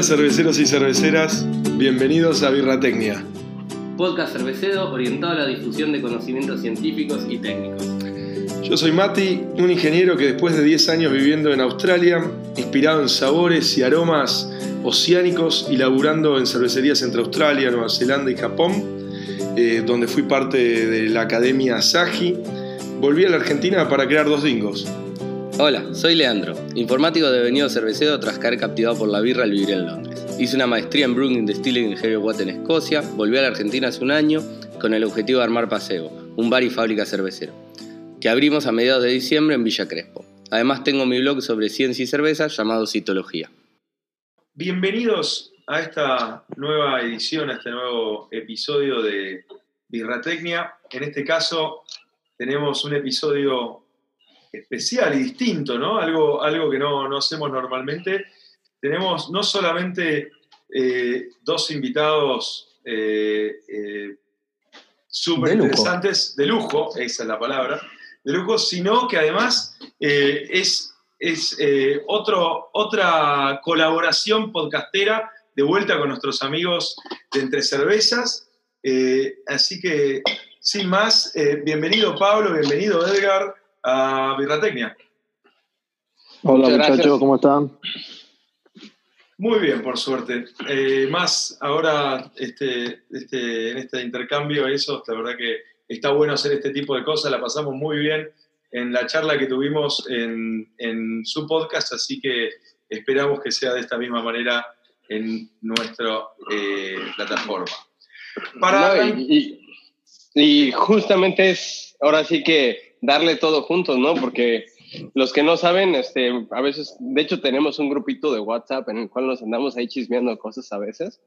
Hola cerveceros y cerveceras, bienvenidos a Birratecnia. Podcast cervecero orientado a la difusión de conocimientos científicos y técnicos. Yo soy Mati, un ingeniero que después de 10 años viviendo en Australia, inspirado en sabores y aromas oceánicos y laburando en cervecerías entre Australia, Nueva Zelanda y Japón, eh, donde fui parte de la Academia Saji, volví a la Argentina para crear dos dingos. Hola, soy Leandro, informático devenido cervecero tras caer captivado por la birra al vivir en Londres. Hice una maestría en Brewing Distilling en Heavy Water en Escocia, volví a la Argentina hace un año con el objetivo de armar Paseo, un bar y fábrica cervecero, que abrimos a mediados de diciembre en Villa Crespo. Además tengo mi blog sobre ciencia y cerveza llamado Citología. Bienvenidos a esta nueva edición, a este nuevo episodio de Birratecnia. En este caso tenemos un episodio especial y distinto, ¿no? Algo, algo que no, no hacemos normalmente. Tenemos no solamente eh, dos invitados eh, eh, súper interesantes, de lujo, esa es la palabra, de lujo, sino que además es, es otro, otra colaboración podcastera de vuelta con nuestros amigos de Entre Cervezas. así que, sin más, bienvenido Pablo, bienvenido Edgar a Birratecnia. Hola muchachos, ¿cómo están? Muy bien, por suerte. Eh, más ahora este, este, en este intercambio, eso, la verdad que está bueno hacer este tipo de cosas, la pasamos muy bien en la charla que tuvimos en, su podcast, así que esperamos que sea de esta misma manera en nuestra eh, plataforma. Para... y justamente es, ahora sí que darle todo juntos, ¿no? Porque los que no saben, este, a veces, de hecho tenemos un grupito de WhatsApp en el cual nos andamos ahí chismeando cosas a veces.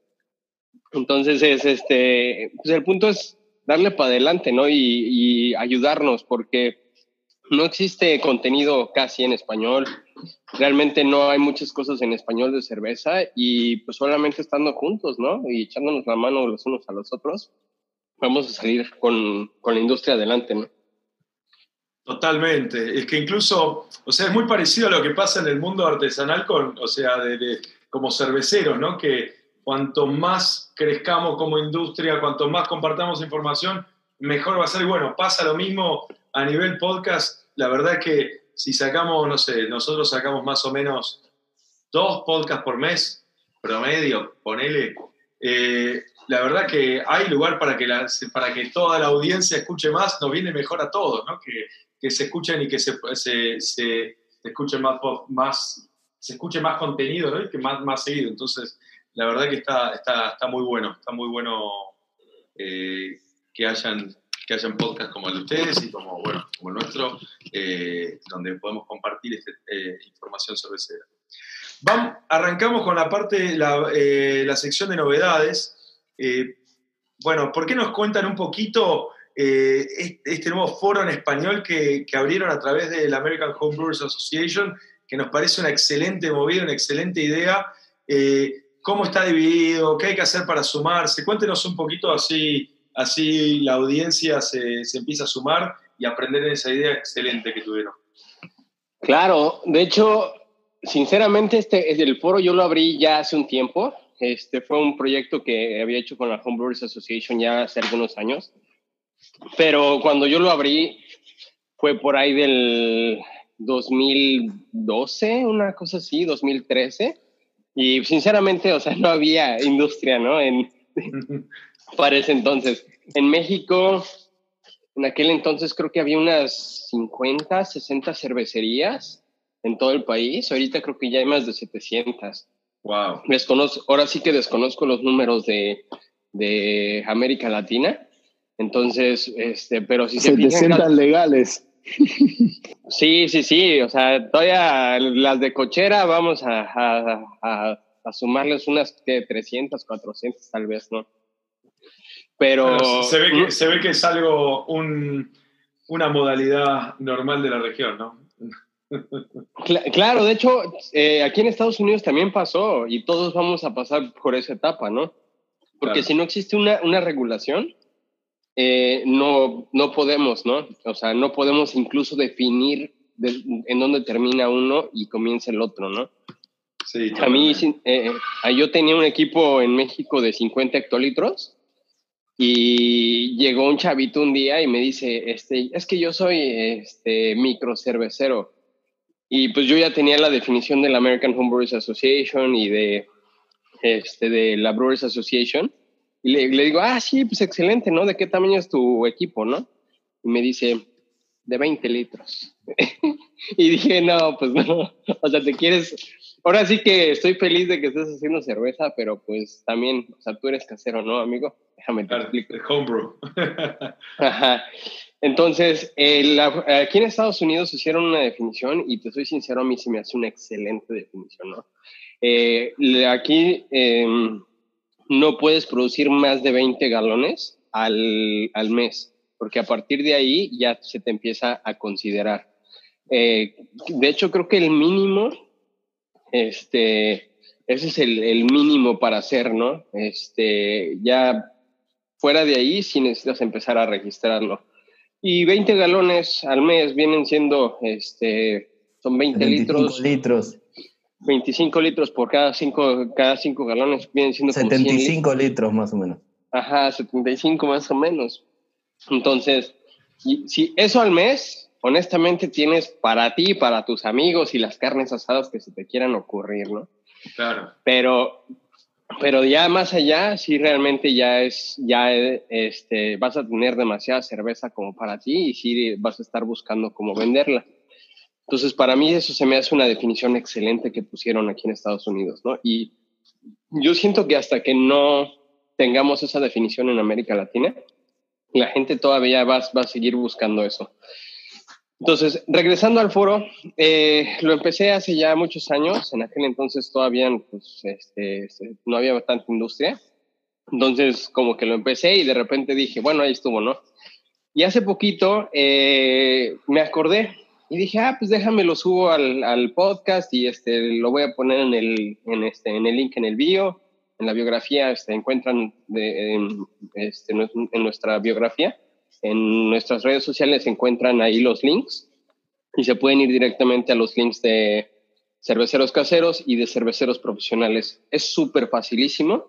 Entonces es, este, pues el punto es darle para adelante, ¿no? Y, ayudarnos, porque no existe contenido casi en español. Realmente no hay muchas cosas en español de cerveza y pues solamente estando juntos, ¿no? Y echándonos la mano los unos a los otros, vamos a salir con, con la industria adelante, ¿no? Totalmente. Es que incluso, o sea, es muy parecido a lo que pasa en el mundo artesanal con, o sea, de, como cerveceros, ¿no? Que cuanto más crezcamos como industria, cuanto más compartamos información, mejor va a ser. Y bueno, pasa lo mismo a nivel podcast. La verdad es que si sacamos, no sé, nosotros sacamos más o menos dos podcasts por mes, promedio, ponele. Eh, la verdad que hay lugar para que, para que toda la audiencia escuche más, nos viene mejor a todos, ¿no? Que, que se escuchen y que se, se, escuche más, más, se escuche más contenido, ¿no? Que más, más seguido. Entonces, la verdad que está, está, está muy bueno, está muy bueno eh, que hayan que hayan podcasts como el de ustedes y como, bueno, como el nuestro, eh, donde podemos compartir esta eh, información cervecera. Vamos, arrancamos con la parte, la, la sección de novedades. bueno, ¿por qué nos cuentan un poquito eh, este nuevo foro en español que, abrieron a través de la American Homebrewers Association, que nos parece una excelente movida, una excelente idea. Eh, ¿Cómo está dividido? ¿Qué hay que hacer para sumarse? Cuéntenos un poquito así, así la audiencia se, se empieza a sumar y aprender en esa idea excelente que tuvieron. Claro, de hecho, sinceramente, este, el foro yo lo abrí ya hace un tiempo. Este fue un proyecto que había hecho con la Homebrewers Association ya hace algunos años. Pero cuando yo lo abrí fue por ahí del 2012, una cosa así, 2013. Y sinceramente, o sea, no había industria, ¿no? En, para ese entonces. En México, en aquel entonces creo que había unas 50, 60 cervecerías en todo el país. Ahorita creo que ya hay más de 700. Wow. Desconozco, ahora sí que desconozco los números de, de América Latina, entonces, este, pero si se, se legales. Sí, sí, sí, o sea, todavía las de cochera vamos a, a, a, sumarles unas que 300, 400 tal vez, ¿no? Pero... se, ve que, se ve que es algo, un, una modalidad normal de la región, ¿no? Claro, de hecho, eh, aquí en Estados Unidos también pasó y todos vamos a pasar por esa etapa, ¿no? Porque si no existe una, una regulación, eh, no, no podemos, ¿no? O sea, no podemos incluso definir en dónde termina uno y comienza el otro, ¿no? Sí, a mí, eh, yo tenía un equipo en México de 50 hectolitros y llegó un chavito un día y me dice, este, es que yo soy este, micro cervecero. Y pues yo ya tenía la definición de la American Homebrewers Association y de, este, de la Brewers Association. Y le, le, digo, ah, sí, pues excelente, ¿no? ¿De qué tamaño es tu equipo, no? Y me dice, de 20 litros. y dije, no, pues no. O sea, te quieres. Ahora sí que estoy feliz de que estés haciendo cerveza, pero pues también, o sea, tú eres casero, ¿no, amigo? Déjame te explico. Homebrew. Ajá. Entonces, aquí en Estados Unidos hicieron una definición y te soy sincero, a mí se me hace una excelente definición, ¿no? Eh, aquí em, no puedes producir más de 20 galones al, al mes porque a partir de ahí ya se te empieza a considerar. Eh, de hecho, creo que el mínimo, este, ese es el, mínimo para hacer, ¿no? Este, ya fuera de ahí, sí necesitas empezar a registrarlo. Y 20 galones al mes vienen siendo, este, son 20 litros. litros. 25 litros por cada 5 cada cinco galones, vienen siendo 75 litros más o menos. Ajá, 75 más o menos. Entonces, si eso al mes, honestamente tienes para ti, para tus amigos y las carnes asadas que se te quieran ocurrir, ¿no? Claro. Pero, pero ya más allá, sí realmente ya es, ya este, vas a tener demasiada cerveza como para ti y sí vas a estar buscando cómo venderla. Entonces, para mí eso se me hace una definición excelente que pusieron aquí en Estados Unidos, ¿no? Y yo siento que hasta que no tengamos esa definición en América Latina, la gente todavía va, va a seguir buscando eso. Entonces, regresando al foro, eh, lo empecé hace ya muchos años. En aquel entonces todavía pues, este, este, no había tanta industria. Entonces, como que lo empecé y de repente dije, bueno, ahí estuvo, ¿no? Y hace poquito eh, me acordé y dije, ah, pues déjame lo subo al, al, podcast y este, lo voy a poner en el, en, este, en el link en el bio en la biografía se encuentran en, este, en nuestra biografía, en nuestras redes sociales encuentran ahí los links y se pueden ir directamente a los links de cerveceros caseros y de cerveceros profesionales. Es súper facilísimo.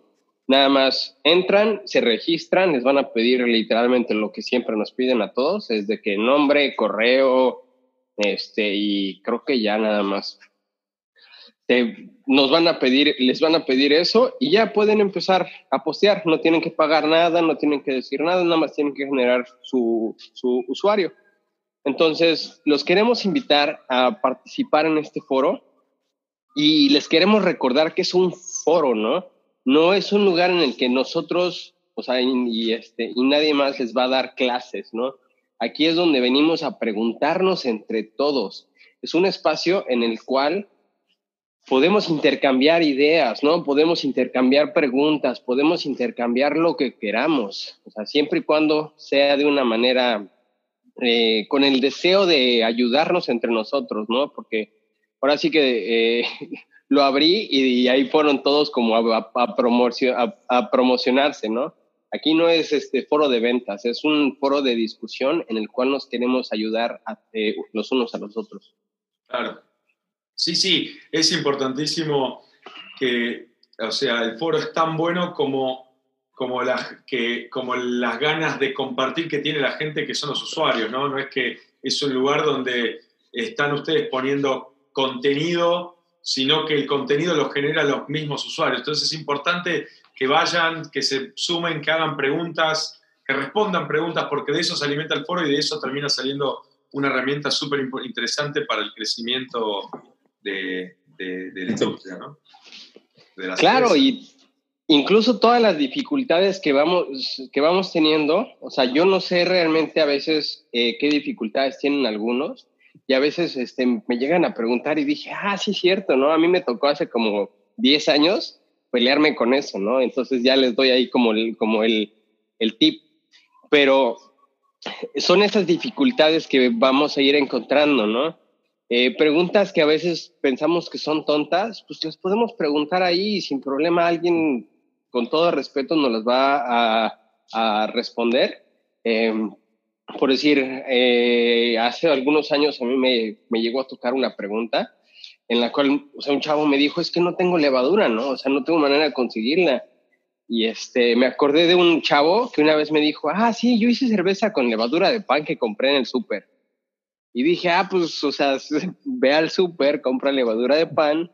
Nada más entran, se registran, les van a pedir literalmente lo que siempre nos piden a todos, es de que nombre, correo, este, y creo que ya nada más nos van a pedir, les van a pedir eso y ya pueden empezar a postear. No tienen que pagar nada, no tienen que decir nada, nada más tienen que generar su, su usuario. Entonces, los queremos invitar a participar en este foro y les queremos recordar que es un foro, ¿no? No es un lugar en el que nosotros, o sea, y, este, y nadie más les va a dar clases, ¿no? Aquí es donde venimos a preguntarnos entre todos. Es un espacio en el cual podemos intercambiar ideas, ¿no? Podemos intercambiar preguntas, podemos intercambiar lo que queramos, o sea, siempre y cuando sea de una manera eh, con el deseo de ayudarnos entre nosotros, ¿no? Porque ahora sí que eh, lo abrí y, ahí fueron todos como a, a, promocionarse, ¿no? Aquí no es este foro de ventas, es un foro de discusión en el cual nos queremos ayudar eh, los unos a los otros. Claro. Sí, sí, es importantísimo que, o sea, el foro es tan bueno como, como, las, que, como las ganas de compartir que tiene la gente que son los usuarios, ¿no? No es que es un lugar donde están ustedes poniendo contenido, sino que el contenido lo generan los mismos usuarios. Entonces es importante que vayan, que se sumen, que hagan preguntas, que respondan preguntas, porque de eso se alimenta el foro y de eso termina saliendo una herramienta súper interesante para el crecimiento de, la industria, ¿no? claro, y incluso todas las dificultades que vamos, que vamos teniendo, o sea, yo no sé realmente a veces eh, qué dificultades tienen algunos, y a veces este, me llegan a preguntar y dije, ah, sí, cierto, ¿no? A mí me tocó hace como 10 años pelearme con eso, ¿no? Entonces ya les doy ahí como el, como el, el tip. Pero son esas dificultades que vamos a ir encontrando, ¿no? Eh, preguntas que a veces pensamos que son tontas, pues las podemos preguntar ahí y sin problema alguien con todo respeto nos las va a, responder. Em, por decir, eh, hace algunos años a mí me, me, llegó a tocar una pregunta en la cual, o sea, un chavo me dijo, es que no tengo levadura, ¿no? O sea, no tengo manera de conseguirla. Y este, me acordé de un chavo que una vez me dijo, ah, sí, yo hice cerveza con levadura de pan que compré en el súper. Y dije, ah, pues, o sea, ve al súper, compra levadura de pan,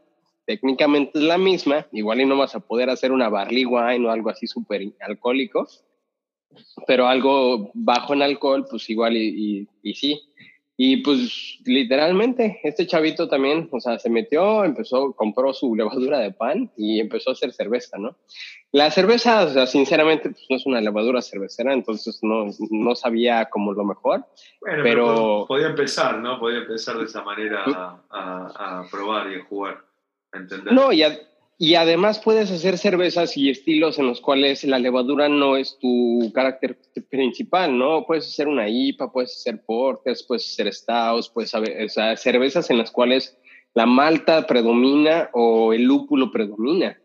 técnicamente es la misma, igual y no vas a poder hacer una barley wine o algo así súper alcohólico, pero algo bajo en alcohol, pues igual y, y, y sí. Y pues literalmente, este chavito también, o sea, se metió, empezó, compró su levadura de pan y empezó a hacer cerveza, ¿no? La cerveza, o sea, sinceramente, pues no es una levadura cervecera, entonces no, no sabía como lo mejor. Bueno, pero, podía empezar, ¿no? Podía empezar de esa manera a, a, probar y a jugar, a entender. No, y, y además puedes hacer cervezas y estilos en los cuales la levadura no es tu carácter principal, ¿no? Puedes hacer una IPA, puedes hacer porters, puedes hacer stouts, puedes hacer o sea, cervezas en las cuales la malta predomina o el lúpulo predomina.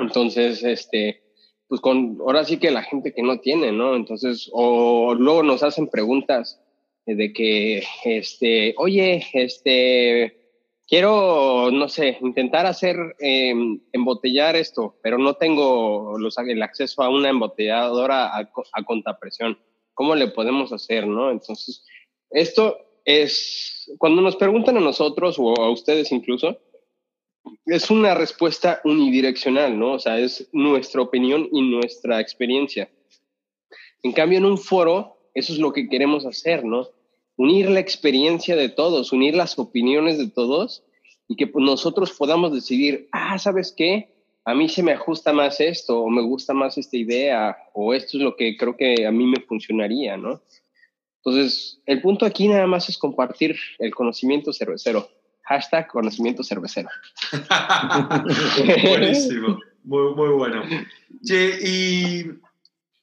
Entonces, este, pues con, ahora sí que la gente que no tiene, ¿no? Entonces, o luego nos hacen preguntas de que, este, oye, este, quiero, no sé, intentar hacer, em, embotellar esto, pero no tengo el acceso a una embotelladora a, a contapresión. ¿Cómo le podemos hacer, no? Entonces, esto es, cuando nos preguntan a nosotros o a ustedes incluso, es una respuesta unidireccional, ¿no? O sea, es nuestra opinión y nuestra experiencia. En cambio, en un foro, eso es lo que queremos hacer, ¿no? Unir la experiencia de todos, unir las opiniones de todos y que nosotros podamos decidir, ah, ¿sabes qué? A mí se me ajusta más esto, o me gusta más esta idea, o esto es lo que creo que a mí me funcionaría, ¿no? Entonces, el punto aquí nada más es compartir el conocimiento cervecero. Hashtag conocimiento cervecero. Buenísimo, muy, muy bueno. Che, y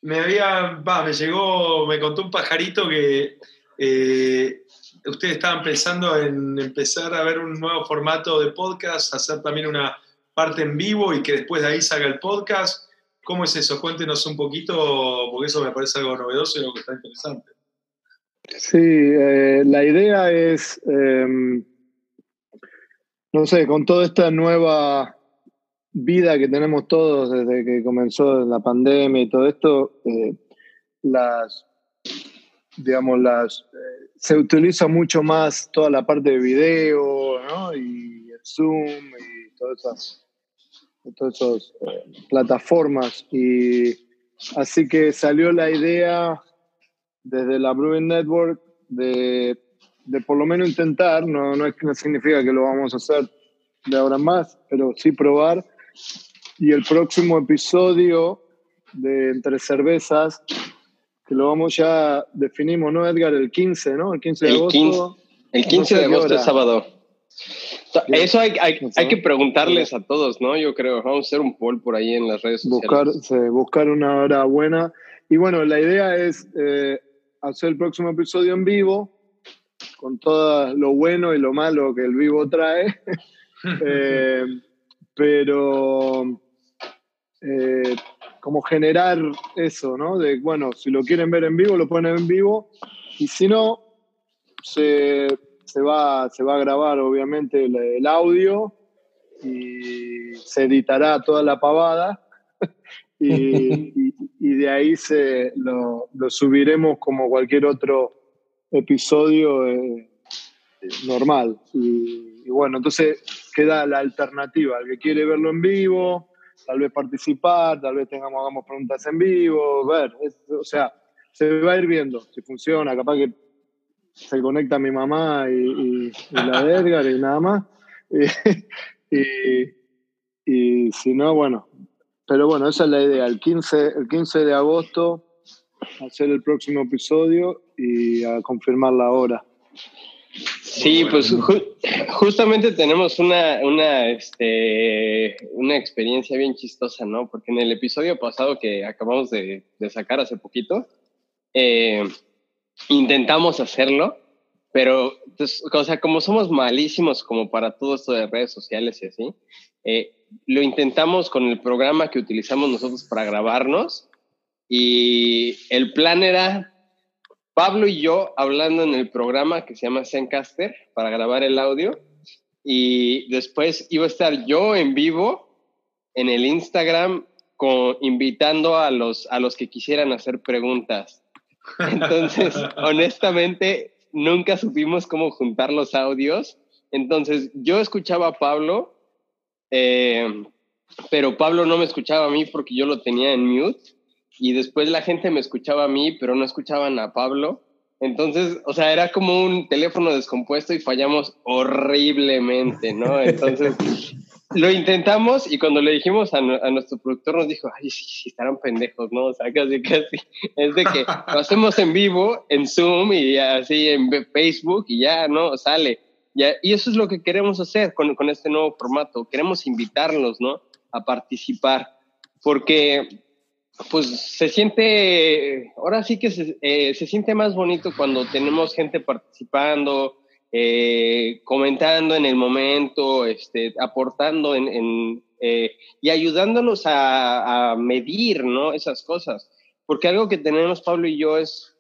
me había, va, me llegó, me contó un pajarito que eh, ustedes estaban pensando en empezar a ver un nuevo formato de podcast, hacer también una parte en vivo y que después de ahí salga el podcast. ¿Cómo es eso? Cuéntenos un poquito, porque eso me parece algo novedoso y algo que está interesante. Sí, eh, la idea es, em, no sé, con toda esta nueva vida que tenemos todos desde que comenzó la pandemia y todo esto, eh, las digamos, las, eh, se utiliza mucho más toda la parte de video, ¿no? Y el Zoom y todas esas, todas esas eh, plataformas. Y así que salió la idea desde la Brewing Network de, de por lo menos intentar, no, no, es, no significa que lo vamos a hacer de ahora más, pero sí probar. Y el próximo episodio de Entre Cervezas que lo vamos ya, definimos, ¿no, Edgar? El 15, ¿no? El 15 de agosto. el 15 de agosto es sábado. Eso hay, hay, hay, que preguntarles a todos, ¿no? Yo creo, vamos a hacer un poll por ahí en las redes buscar, sociales. buscar una hora buena. Y bueno, la idea es eh, hacer el próximo episodio en vivo, con todo lo bueno y lo malo que el vivo trae. eh, pero eh, como generar eso, ¿no? De, bueno, si lo quieren ver en vivo, lo ponen en vivo, y si no, se, va, se va a grabar obviamente el, audio y se editará toda la pavada y, de ahí se, lo, subiremos como cualquier otro episodio eh, normal. Y, y bueno, entonces queda la alternativa, el que quiere verlo en vivo, tal vez participar, tal vez tengamos, hagamos preguntas en vivo, ver, o sea, se va a ir viendo si funciona, capaz que se conecta mi mamá y, la de Edgar y nada más. Y, si no, bueno, pero bueno, esa es la idea, el 15, el 15 de agosto hacer el próximo episodio y a confirmar la hora. Sí, pues justamente tenemos una, una, este, una experiencia bien chistosa, ¿no? Porque en el episodio pasado que acabamos de, de sacar hace poquito, eh, intentamos hacerlo, pero, pues, o sea, como somos malísimos como para todo esto de redes sociales y así, eh, lo intentamos con el programa que utilizamos nosotros para grabarnos y el plan era Pablo y yo hablando en el programa que se llama Zencaster para grabar el audio y después iba a estar yo en vivo en el Instagram con, invitando a los, a los que quisieran hacer preguntas. Entonces, honestamente, nunca supimos cómo juntar los audios. Entonces, yo escuchaba a Pablo, eh, pero Pablo no me escuchaba a mí porque yo lo tenía en mute. Y después la gente me escuchaba a mí, pero no escuchaban a Pablo. Entonces, o sea, era como un teléfono descompuesto y fallamos horriblemente, ¿no? Entonces, lo intentamos y cuando le dijimos a, nuestro productor nos dijo, ay, sí, sí, estarán pendejos, ¿no? O sea, casi, casi. Es de que lo hacemos en vivo, en Zoom y así en Facebook y ya, ¿no? Sale. Ya, y eso es lo que queremos hacer con, con este nuevo formato. Queremos invitarlos, ¿no? A participar. Porque pues se siente, ahora sí que se, eh, se, siente más bonito cuando tenemos gente participando, eh, comentando en el momento, este, aportando en, en eh, y ayudándonos a, a, medir, ¿no? Esas cosas. Porque algo que tenemos Pablo y yo es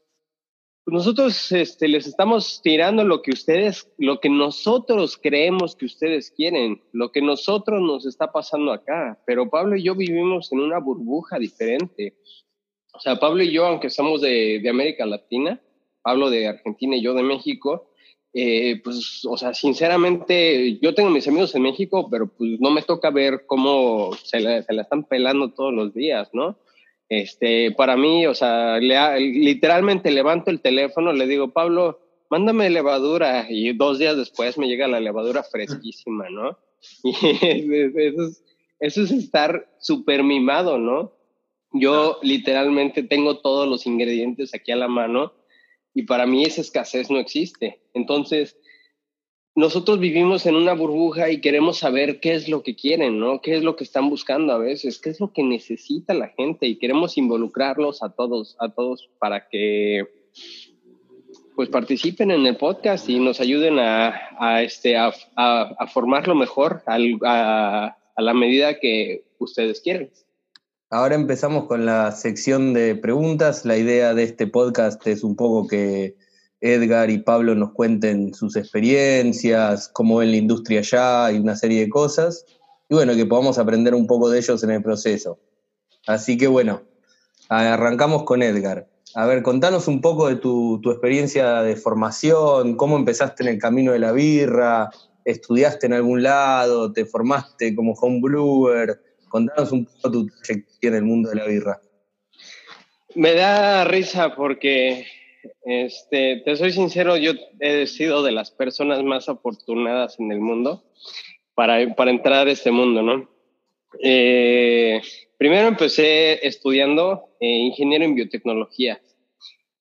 nosotros este, les estamos tirando lo que ustedes, lo que nosotros creemos que ustedes quieren, lo que nosotros nos está pasando acá. Pero Pablo y yo vivimos en una burbuja diferente. O sea, Pablo y yo, aunque somos de, de América Latina, Pablo de Argentina y yo de México, eh, pues, o sea, sinceramente, yo tengo mis amigos en México, pero pues no me toca ver cómo se la están pelando todos los días, ¿no? Este, para mí, o sea, literalmente levanto el teléfono, le digo, Pablo, mándame levadura y dos días después me llega la levadura fresquísima, ¿no? Y eso es, eso es estar súper mimado, ¿no? Yo literalmente tengo todos los ingredientes aquí a la mano y para mí esa escasez no existe. Entonces, nosotros vivimos en una burbuja y queremos saber qué es lo que quieren, ¿no? ¿Qué es lo que están buscando a veces? ¿Qué es lo que necesita la gente? Y queremos involucrarlos a todos, a todos para que pues participen en el podcast y nos ayuden a, este, a, formarlo mejor a, a la medida que ustedes quieren. Ahora empezamos con la sección de preguntas. La idea de este podcast es un poco que Edgar y Pablo nos cuenten sus experiencias, cómo ven la industria allá y una serie de cosas. Y bueno, que podamos aprender un poco de ellos en el proceso. Así que bueno, arrancamos con Edgar. A ver, contanos un poco de tu, experiencia de formación, cómo empezaste en el camino de la birra, estudiaste en algún lado, te formaste como homebrewer. Contanos un poco tu trayectoria en el mundo de la birra. Me da risa porque este, te soy sincero, yo he sido de las personas más afortunadas en el mundo para, para entrar a este mundo, ¿no? Eh, primero empecé estudiando eh, ingeniero en biotecnología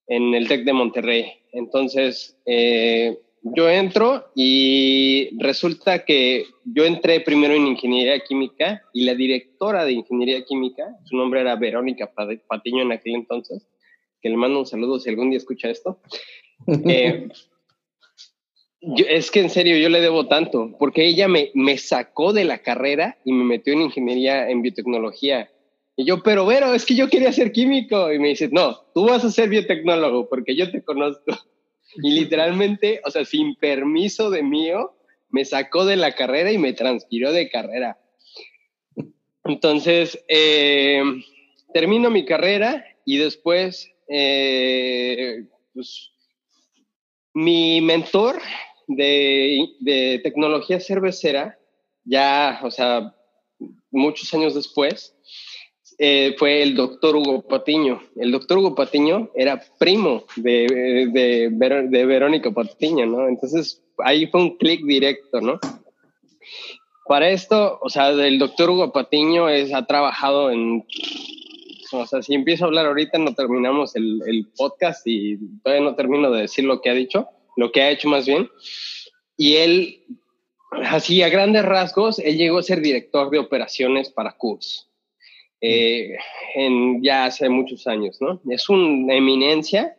en el TEC de Monterrey. Entonces, eh, yo entro y resulta que yo entré primero en ingeniería química y la directora de ingeniería química, su nombre era Verónica Patiño en aquel entonces, le mando un saludo si algún día escucha esto. Eh, es que en serio, yo le debo tanto, porque ella me, me sacó de la carrera y me metió en ingeniería en biotecnología. Y yo, pero Vero, es que yo quería ser químico. Y me dice, no, tú vas a ser biotecnólogo porque yo te conozco. Y literalmente, o sea, sin permiso de mío, me sacó de la carrera y me transfirió de carrera. Entonces, eh, termino mi carrera y después eh, pues, mi mentor de, tecnología cervecera, ya, o sea, muchos años después, eh, fue el doctor Hugo Patiño. El doctor Hugo Patiño era primo de, de, Verónica Patiño, ¿no? Entonces ahí fue un clic directo, ¿no? Para esto, o sea, el doctor Hugo Patiño es, ha trabajado en o sea, si empiezo a hablar ahorita no terminamos el, el, podcast y todavía no termino de decir lo que ha dicho, lo que ha hecho más bien. Y él, así a grandes rasgos, él llegó a ser director de operaciones para CURS. Eh, en, ya hace muchos años, ¿no? Es una eminencia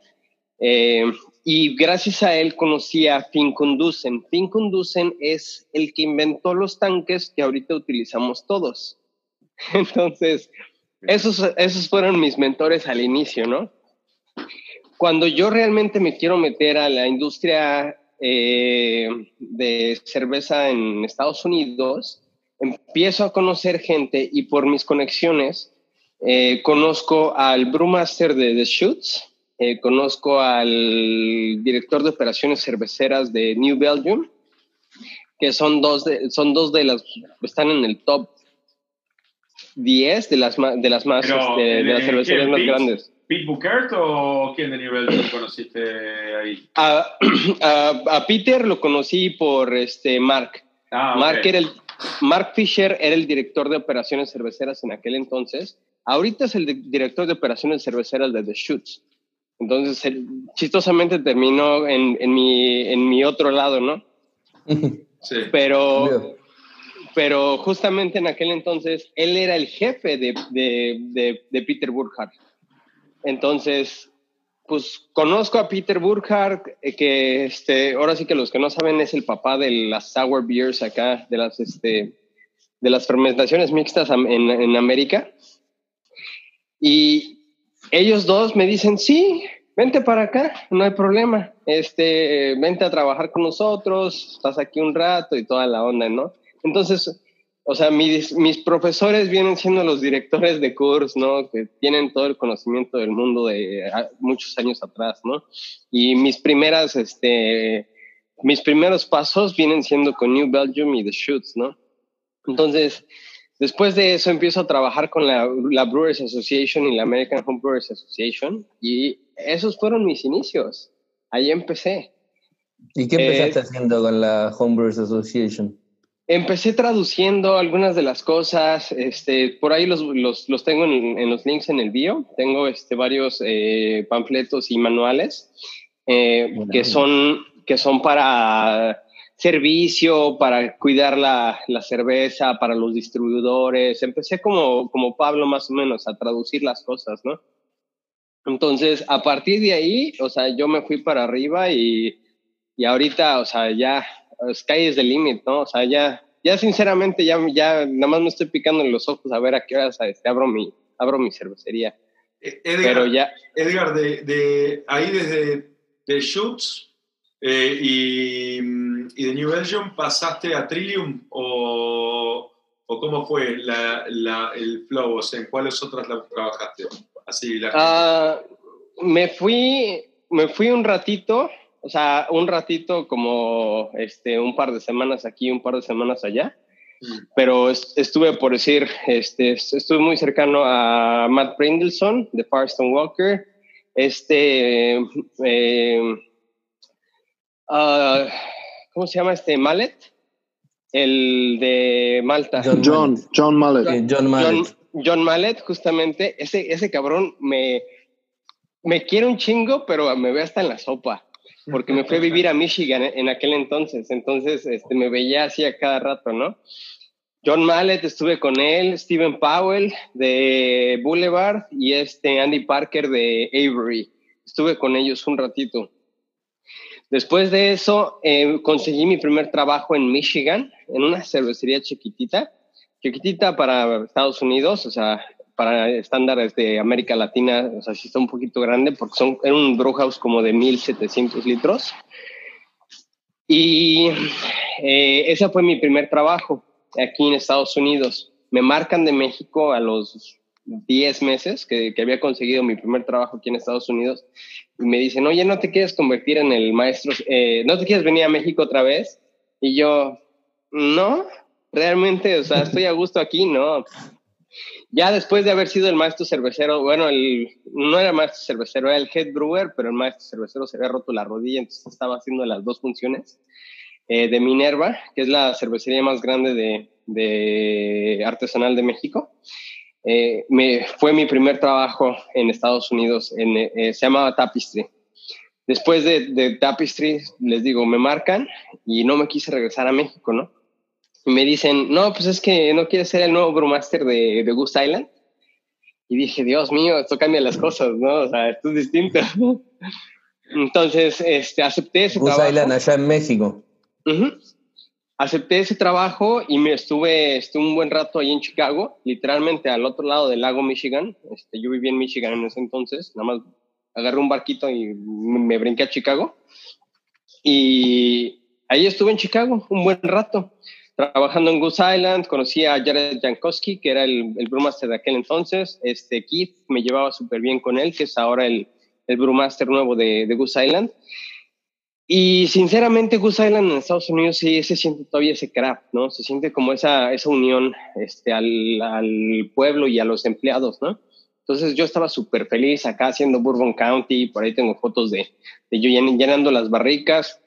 eh, y gracias a él conocí a Finconducen. Finconducen es el que inventó los tanques que ahorita utilizamos todos. Entonces, esos, esos fueron mis mentores al inicio, ¿no? Cuando yo realmente me quiero meter a la industria eh, de cerveza en Estados Unidos, empiezo a conocer gente y por mis conexiones eh, conozco al brewmaster de The Shoots, eh, conozco al director de operaciones cerveceras de New Belgium, que son dos de, son dos de las, están en el top 10 de las, de las más, este, de, las cervecerías más grandes. ¿Pete Buchert o quién de New Belgium conociste ahí? A, a, Peter lo conocí por este Mark. Ah, Mark, era el, Mark Fisher era el director de operaciones cerveceras en aquel entonces. Ahorita es el director de operaciones cerveceras de The Shoots. Entonces, chistosamente terminó en, en, mi, en mi otro lado, ¿no? Sí. Pero, pero justamente en aquel entonces, él era el jefe de, de, de Peter Burkhardt. Entonces, pues conozco a Peter Burkhardt, eh, que este, ahora sí que los que no saben es el papá de las sour beers acá, de las, este, de las fermentaciones mixtas en, en América. Y ellos dos me dicen, sí, vente para acá, no hay problema, este, vente a trabajar con nosotros, estás aquí un rato y toda la onda, ¿no? Entonces, o sea, mis, mis, profesores vienen siendo los directores de cursos, ¿no? Que tienen todo el conocimiento del mundo de ah, muchos años atrás, ¿no? Y mis primeras, este, mis primeros pasos vienen siendo con New Belgium y The Shoots, ¿no? Entonces, después de eso empiezo a trabajar con la, la Brewers Association y la American Home Brewers Association y esos fueron mis inicios. Ahí empecé. ¿Y qué empezaste eh, haciendo con la Home Brewers Association? Empecé traduciendo algunas de las cosas, este, por ahí los, los, los tengo en, los links en el bio, tengo este, varios eh, panfletos y manuales eh, que, son, que son para servicio, para cuidar la, la, cerveza, para los distribuidores. Empecé como, como Pablo más o menos a traducir las cosas, ¿no? Entonces, a partir de ahí, o sea, yo me fui para arriba y, y ahorita, o sea, ya sky is the limit, ¿no? O sea, ya, ya sinceramente, ya, ya nada más me estoy picando en los ojos a ver a qué hora este, abro, mi, abro mi cervecería. Eh, Edgar, Pero ya... Edgar de, de ahí desde de Shoots eh, y, y, de New Belgium, ¿pasaste a Trillium o, o cómo fue la, la, el flow? O sea, ¿en cuáles otras trabajaste? Así, la... Ah, me fui, me fui un ratito o sea, un ratito como este, un par de semanas aquí, un par de semanas allá. Mm. Pero estuve, por decir, este, estuve muy cercano a Matt Brindleson de Firestone Walker. Este, eh, ah, ¿cómo se llama este? Mallet, el de Malta. John, John, Mallet. John, Mallet. John, Mallet, justamente. Ese, ese cabrón me, me quiere un chingo, pero me ve hasta en la sopa porque me fui a vivir a Michigan en aquel entonces, entonces este, me veía así a cada rato, ¿no? John Mallet, estuve con él, Steven Powell de Boulevard y este Andy Parker de Avery. Estuve con ellos un ratito. Después de eso, eh, conseguí mi primer trabajo en Michigan, en una cervecería chiquitita, chiquitita para Estados Unidos, o sea, para estándares de América Latina, o sea, sí está un poquito grande porque son, era un brew house como de 1700 litros. Y eh, ese fue mi primer trabajo aquí en Estados Unidos. Me marcan de México a los 10 meses que, que, había conseguido mi primer trabajo aquí en Estados Unidos y me dicen, oye, ¿no te quieres convertir en el maestro? Eh, ¿No te quieres venir a México otra vez? Y yo, no, realmente, o sea, estoy a gusto aquí, no. Ya después de haber sido el maestro cervecero, bueno, no era maestro cervecero, era el head brewer, pero el maestro cervecero se había roto la rodilla, entonces estaba haciendo las dos funciones eh, de Minerva, que es la cervecería más grande de, de artesanal de México. Eh, me, fue mi primer trabajo en Estados Unidos, en, eh, se llamaba Tapestry. Después de, de Tapestry, les digo, me marcan y no me quise regresar a México, ¿no? Y me dicen, no, pues es que no quieres ser el nuevo brewmaster de, de Goose Island. Y dije, Dios mío, esto cambia las cosas, ¿no? O sea, esto es distinto. Entonces, este, acepté ese Goose trabajo. Island allá en México. Acepté ese trabajo y me estuve, estuve un buen rato ahí en Chicago, literalmente al otro lado del lago Michigan. Este, yo vivía en Michigan en ese entonces, nada más agarré un barquito y me brinqué a Chicago. Y ahí estuve en Chicago un buen rato, trabajando en Goose Island. Conocí a Jared Jankowski, que era el, el brewmaster de aquel entonces. Este Keith me llevaba súper bien con él, que es ahora el, el brewmaster nuevo de, de Goose Island. Y sinceramente, Goose Island en Estados Unidos sí se siente todavía ese craft, ¿no? Se siente como esa, esa unión este, al, al pueblo y a los empleados, ¿no? Entonces yo estaba súper feliz acá haciendo Bourbon County, por ahí tengo fotos de, de yo llenando las barricas.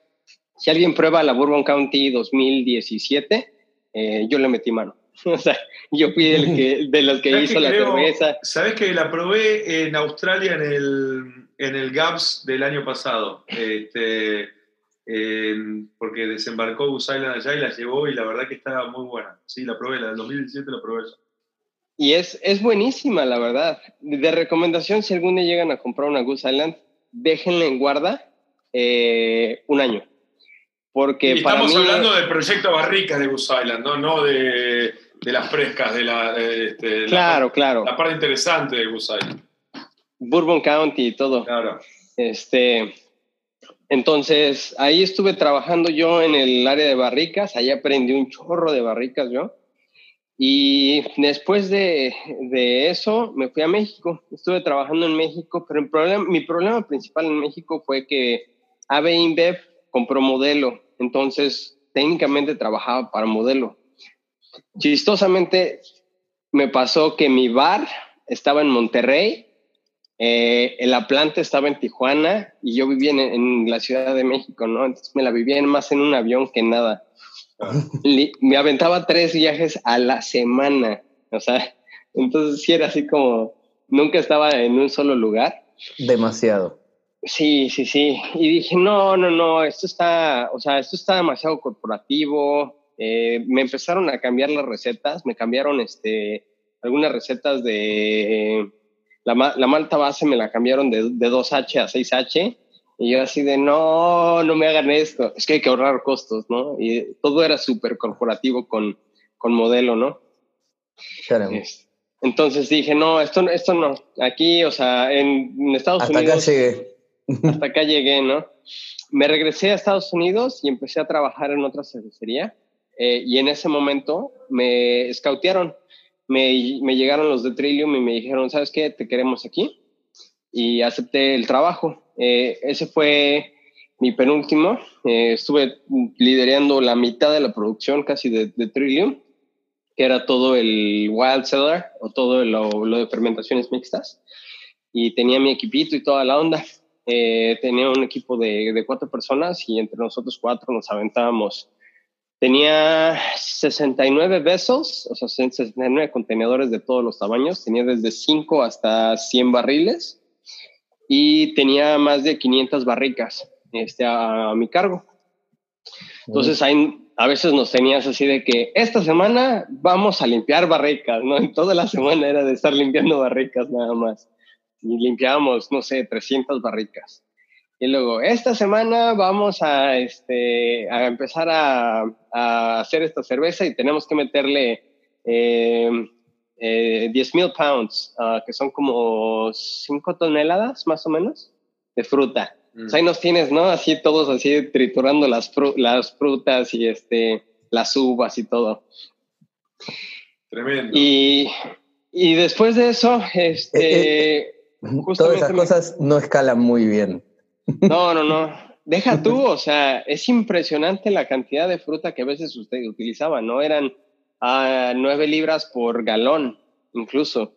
Si alguien prueba la Bourbon County 2017, eh, yo le metí mano. o sea, yo fui el que, de los que hizo la cerveza. ¿Sabes que la probé en Australia en el, en el GAPS del año pasado? Este, porque desembarcó Goose Island allá y la llevó y la verdad que estaba muy buena. Sí, la probé, la del 2017 la probé. Y es, es buenísima, la verdad. De recomendación, si algún día llegan a comprar una Goose Island, déjenla en guarda eh, un año. Porque estamos hablando del proyecto Barricas de Goose Island, no, no de, de las frescas, de la, este, claro, la, claro. la parte interesante de Goose Island. Bourbon County y todo. Claro. Este, entonces, ahí estuve trabajando yo en el área de barricas, ahí aprendí un chorro de barricas yo. Y después de, de, eso me fui a México. Estuve trabajando en México, pero el problema, mi problema principal en México fue que AB InBev compró modelo. Entonces, técnicamente trabajaba para modelo. Chistosamente, me pasó que mi bar estaba en Monterrey, eh, la planta estaba en Tijuana y yo vivía en, en, la Ciudad de México, ¿no? Entonces me la vivía más en un avión que nada me aventaba tres viajes a la semana, o sea, entonces sí era así como, nunca estaba en un solo lugar. Demasiado. Sí, sí, sí. Y dije, no, no, no, esto está, o sea, esto está demasiado corporativo. Eh, me empezaron a cambiar las recetas, me cambiaron este, algunas recetas de la, la malta base, me la cambiaron de, de 2H a 6H y yo así de, no, no me hagan esto. Es que hay que ahorrar costos, ¿no? Y todo era súper corporativo con, con modelo, ¿no? Entonces dije, no, esto, esto no. Aquí, o sea, en, Estados hasta Unidos... Hasta acá llegué. Hasta acá llegué, ¿no? Me regresé a Estados Unidos y empecé a trabajar en otra cervecería. Eh, y en ese momento me escautearon. Me, me llegaron los de Trillium y me dijeron, ¿sabes qué? Te queremos aquí. Y acepté el trabajo eh, ese fue mi penúltimo. Eh, estuve liderando la mitad de la producción casi de, de, Trillium, que era todo el Wild Cellar o todo lo, lo, de fermentaciones mixtas. Y tenía mi equipito y toda la onda. Eh, tenía un equipo de, de, cuatro personas y entre nosotros cuatro nos aventábamos. Tenía 69 vessels, o sea, 69 contenedores de todos los tamaños. Tenía desde 5 hasta 100 barriles y tenía más de 500 barricas este, a, a mi cargo. Entonces, ahí, a veces nos tenías así de que esta semana vamos a limpiar barricas, ¿no? En toda la semana era de estar limpiando barricas nada más. Y limpiábamos, no sé, 300 barricas. Y luego, esta semana vamos a, este, a empezar a, a hacer esta cerveza y tenemos que meterle eh, eh, 10 mil pounds, uh, que son como 5 toneladas más o menos de fruta. Mm. O sea, ahí nos tienes, ¿no? Así todos así triturando las, fru las frutas y este, las uvas y todo. Tremendo. Y, y después de eso, este... Todas esas cosas no escalan muy bien. No, no, no. Deja tú, o sea, es impresionante la cantidad de fruta que a veces usted utilizaba, ¿no? Eran a 9 libras por galón, incluso,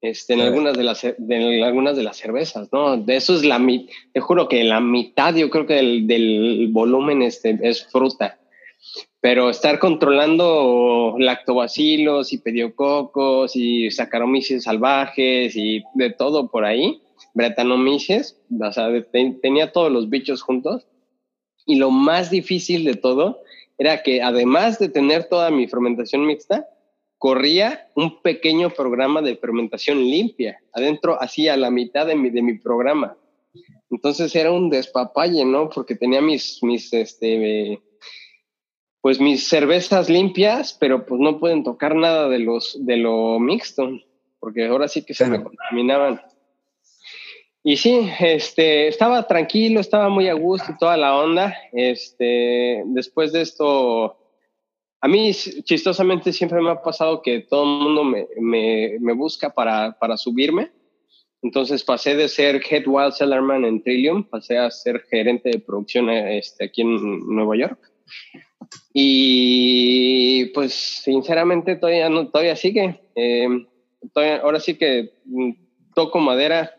este, en, algunas de las, de, algunas de las cervezas, ¿no? De eso es la mitad, te juro que la mitad, yo creo que del, del volumen este, es fruta. Pero estar controlando lactobacilos y pediococos y saccharomyces salvajes y de todo por ahí, bretanomyces, o sea, tenía todos los bichos juntos. Y lo más difícil de todo era que además de tener toda mi fermentación mixta, corría un pequeño programa de fermentación limpia, adentro, así a la mitad de mi, de mi programa. Entonces era un despapalle, ¿no? Porque tenía mis, mis, este, pues mis cervezas limpias, pero pues no pueden tocar nada de los, de lo mixto, porque ahora sí que se me contaminaban. y sí, este, estaba tranquilo, estaba muy a gusto y toda la onda. Este, después de esto, a mí chistosamente siempre me ha pasado que todo el mundo me, me, me busca para, para, subirme. Entonces pasé de ser Head Wild Sellerman en Trillium, pasé a ser gerente de producción este, aquí en Nueva York. Y pues sinceramente todavía, no, todavía sigue. Eh, todavía, ahora sí que mm, toco madera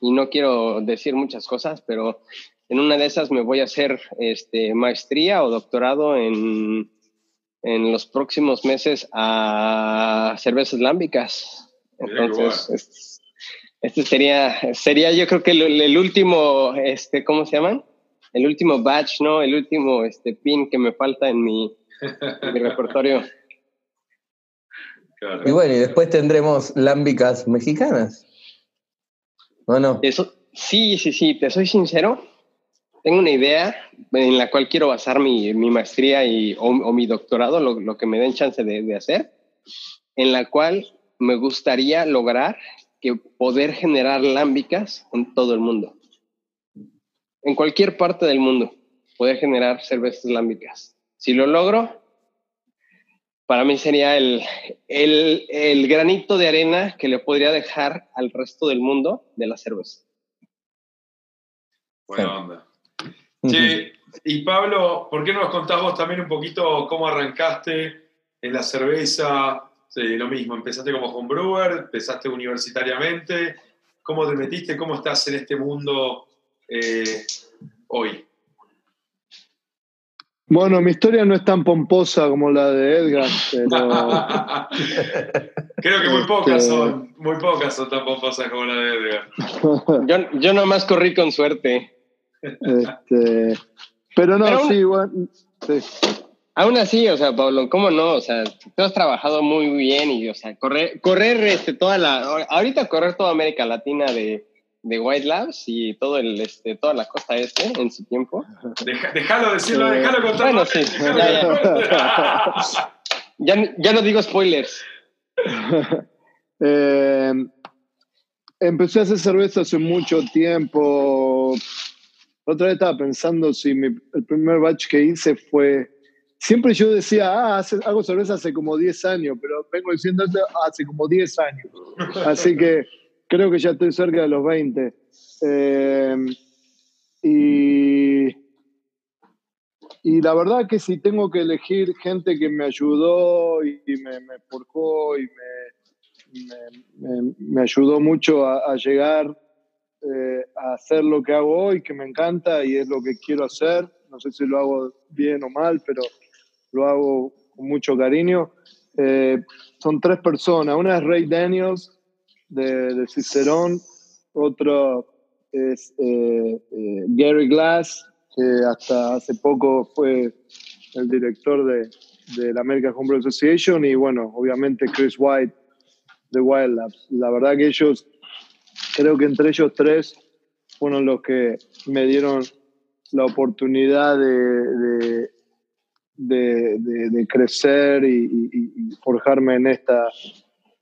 y no quiero decir muchas cosas, pero en una de esas me voy a hacer este, maestría o doctorado en, en los próximos meses a cervezas lámbicas. Entonces, este, sería, sería yo creo que el, último, este, ¿cómo se llaman? El último batch, ¿no? El último este, pin que me falta en mi, mi repertorio. Y bueno, y después tendremos lámbicas mexicanas. Bueno. Eso, sí, sí, sí, te soy sincero. Tengo una idea en la cual quiero basar mi, mi maestría y, o, mi doctorado, lo, lo, que me den chance de, de hacer, en la cual me gustaría lograr que poder generar lámbicas en todo el mundo. En cualquier parte del mundo, poder generar cervezas lámbicas. Si lo logro, para mí sería el, el, el, granito de arena que le podría dejar al resto del mundo de la cerveza. Buena onda. Sí, y Pablo, ¿por qué no nos contás vos también un poquito cómo arrancaste en la cerveza? Sí, lo mismo, empezaste como homebrewer, empezaste universitariamente. ¿Cómo te metiste? ¿Cómo estás en este mundo eh, hoy? Bueno, mi historia no es tan pomposa como la de Edgar, pero. Creo que muy pocas este, son, muy pocas son tan pomposas como la de Edgar. yo, yo nomás corrí con suerte. Este, pero no, sí, bueno, Aún así, o sea, Pablo, ¿cómo no? O sea, tú has trabajado muy bien y, o sea, correr, correr este, toda la. Ahorita correr toda América Latina de de White Labs y todo el, este, toda la costa este en su tiempo. déjalo decirlo, eh, déjalo contar. Bueno, sí, ya, ya. no digo spoilers. eh, empecé a hacer cerveza hace mucho tiempo. Otra vez estaba pensando si mi, el primer batch que hice fue... Siempre yo decía, ah, hago cerveza hace como 10 años, pero vengo diciendo hace como 10 años. Así que creo que ya estoy cerca de los 20. Eh, y, y la verdad que si tengo que elegir gente que me ayudó y, me, me, y me, me, ayudó mucho a, llegar eh, a hacer lo que hago hoy, que me encanta y es lo que quiero hacer. No sé si lo hago bien o mal, pero lo hago con mucho cariño. Eh, son tres personas. Una es Ray Daniels, de, Cicerón, otro es eh, eh, Gary Glass, que hasta hace poco fue el director de, de la American Homebrew Association, y bueno, obviamente Chris White de Wild Labs. La verdad que ellos, creo que entre ellos tres fueron los que me dieron la oportunidad de, de, de, crecer y, forjarme en esta,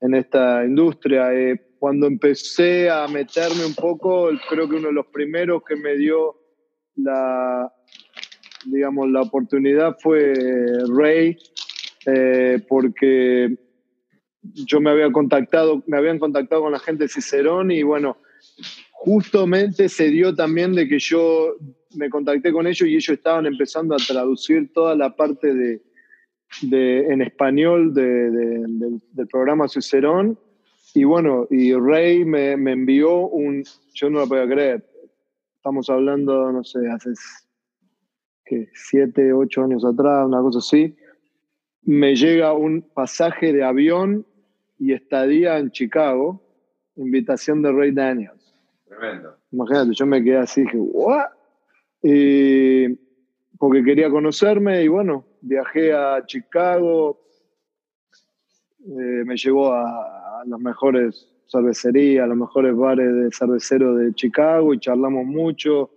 en esta industria. Eh, cuando empecé a meterme un poco, creo que uno de los primeros que me dio la, digamos, la oportunidad fue Ray, eh, porque yo me había contactado, me habían contactado con la gente de Cicerón y bueno, justamente se dio también de que yo me contacté con ellos y ellos estaban empezando a traducir toda la parte de, en español del programa Cicerón. Y bueno, y Rey me, me, envió un, yo no lo podía creer, estamos hablando, no sé, hace ¿qué? siete, ocho años atrás, una cosa así, me llega un pasaje de avión y estadía en Chicago, invitación de Ray Daniels. Tremendo. Imagínate, yo me quedé así, dije, ¿what? Y, porque quería conocerme y bueno, viajé a Chicago, eh, me llevó a, las mejores cervecerías, a los mejores bares de cerveceros de Chicago y charlamos mucho.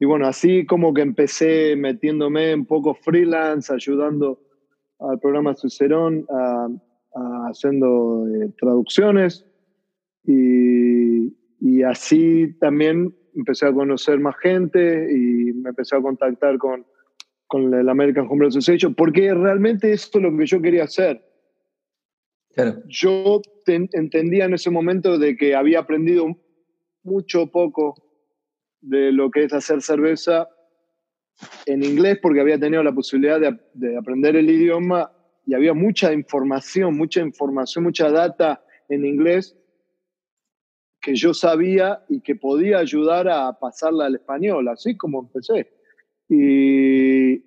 Y bueno, así como que empecé metiéndome un poco freelance, ayudando al programa Cicerón, haciendo eh, traducciones. Y, así también empecé a conocer más gente y me empecé a contactar con, con el American Home Association, porque realmente esto es lo que yo quería hacer. Yo entendía en ese momento de que había aprendido mucho poco de lo que es hacer cerveza en inglés, porque había tenido la posibilidad de, de aprender el idioma y había mucha información, mucha información, mucha data en inglés que yo sabía y que podía ayudar a pasarla al español, así como empecé. Y,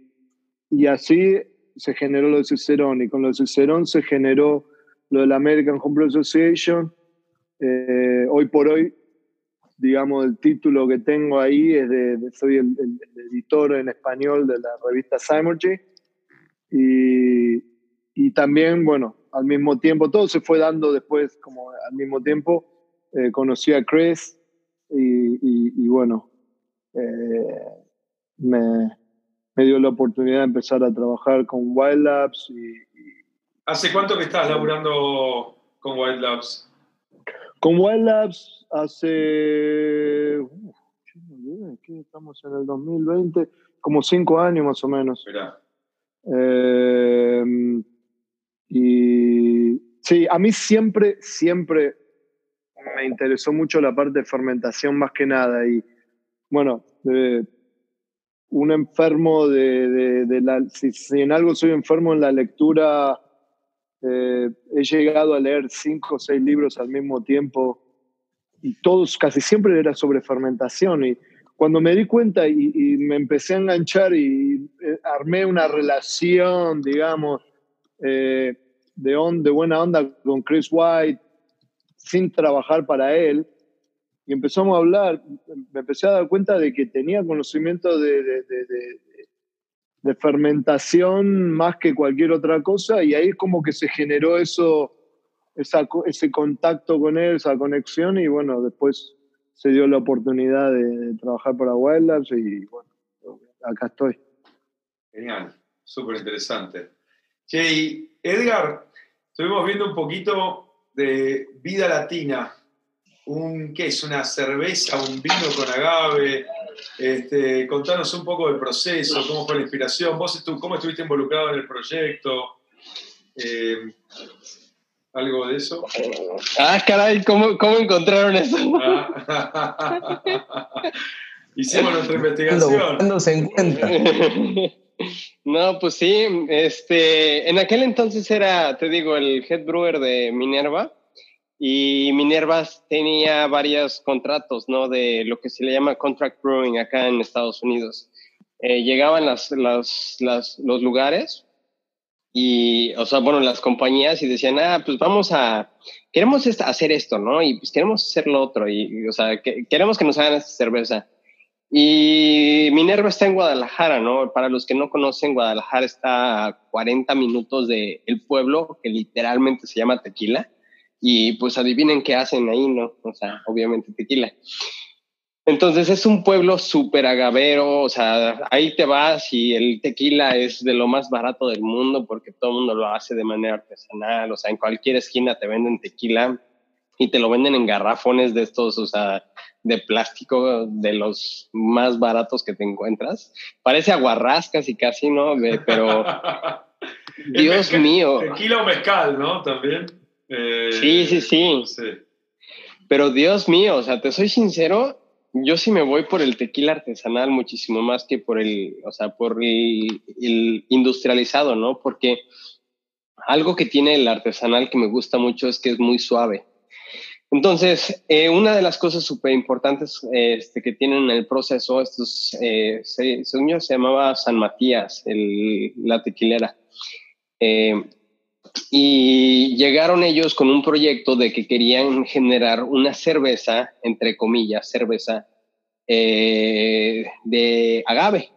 y así se generó lo de Cicerón, y con lo de Cicerón se generó lo de la American Homebrew Association. Eh, hoy por hoy, digamos, el título que tengo ahí es de, soy el, editor en español de la revista Symergy. Y, y también, bueno, al mismo tiempo, todo se fue dando después, como al mismo tiempo, eh, conocí a Chris y, bueno, eh, me, dio la oportunidad de empezar a trabajar con Wild Labs. Y, ¿Hace cuánto que estás laburando con Wild Labs? Con Wild Labs hace... estamos en el 2020, como cinco años más o menos. Eh, y sí, a mí siempre, siempre me interesó mucho la parte de fermentación más que nada. Y bueno, un enfermo de, la, si, en algo soy enfermo en la lectura, eh, he llegado a leer cinco o seis libros al mismo tiempo y todos, casi siempre era sobre fermentación. Y cuando me di cuenta y, me empecé a enganchar y eh, armé una relación, digamos, eh, de, on, de buena onda con Chris White, sin trabajar para él. Y empezamos a hablar, me empecé a dar cuenta de que tenía conocimiento de, de, fermentación más que cualquier otra cosa y ahí como que se generó eso, ese contacto con él, esa conexión y bueno, después se dio la oportunidad de, trabajar para Wildlife y bueno, acá estoy. Genial, súper interesante. Che, Edgar, estuvimos viendo un poquito de vida latina. Un, ¿Qué es? ¿Una cerveza, un vino con agave? Este, contanos un poco del proceso, cómo fue la inspiración, vos cómo estuviste involucrado en el proyecto, eh, algo de eso. Ah, caray, ¿cómo, cómo encontraron eso? Ah. Hicimos nuestra investigación. ¿Cuándo se encuentra? No, pues sí, este, en aquel entonces era, te digo, el head brewer de Minerva y Minerva tenía varios contratos, ¿no? De lo que se le llama contract brewing acá en Estados Unidos. Eh, llegaban las, las, los lugares y, o sea, bueno, las compañías y decían, ah, pues vamos a, queremos hacer esto, ¿no? Y pues queremos hacer lo otro y, o sea, que, queremos que nos hagan esta cerveza. Y Minerva está en Guadalajara, ¿no? Para los que no conocen, Guadalajara está a 40 minutos del el pueblo, que literalmente se llama Tequila. Y pues adivinen qué hacen ahí, ¿no? O sea, obviamente tequila. Entonces es un pueblo súper agavero, o sea, ahí te vas y el tequila es de lo más barato del mundo porque todo el mundo lo hace de manera artesanal, o sea, en cualquier esquina te venden tequila y te lo venden en garrafones de estos, o sea, de plástico de los más baratos que te encuentras. Parece aguarrascas y casi, ¿no? Pero, Dios mío. Tequila o mezcal, ¿no? También. Eh, sí, sí, sí, Pero Dios mío, o sea, te soy sincero, yo sí me voy por el tequila artesanal muchísimo más que por el, o sea, por el, el industrializado, ¿no? Porque algo que tiene el artesanal que me gusta mucho es que es muy suave. Entonces, eh, una de las cosas súper importantes este, que tienen en el proceso, estos, eh, se, se, llamaba San Matías, el, la tequilera. Eh, y llegaron ellos con un proyecto de que querían generar una cerveza, entre comillas, cerveza eh, de agave.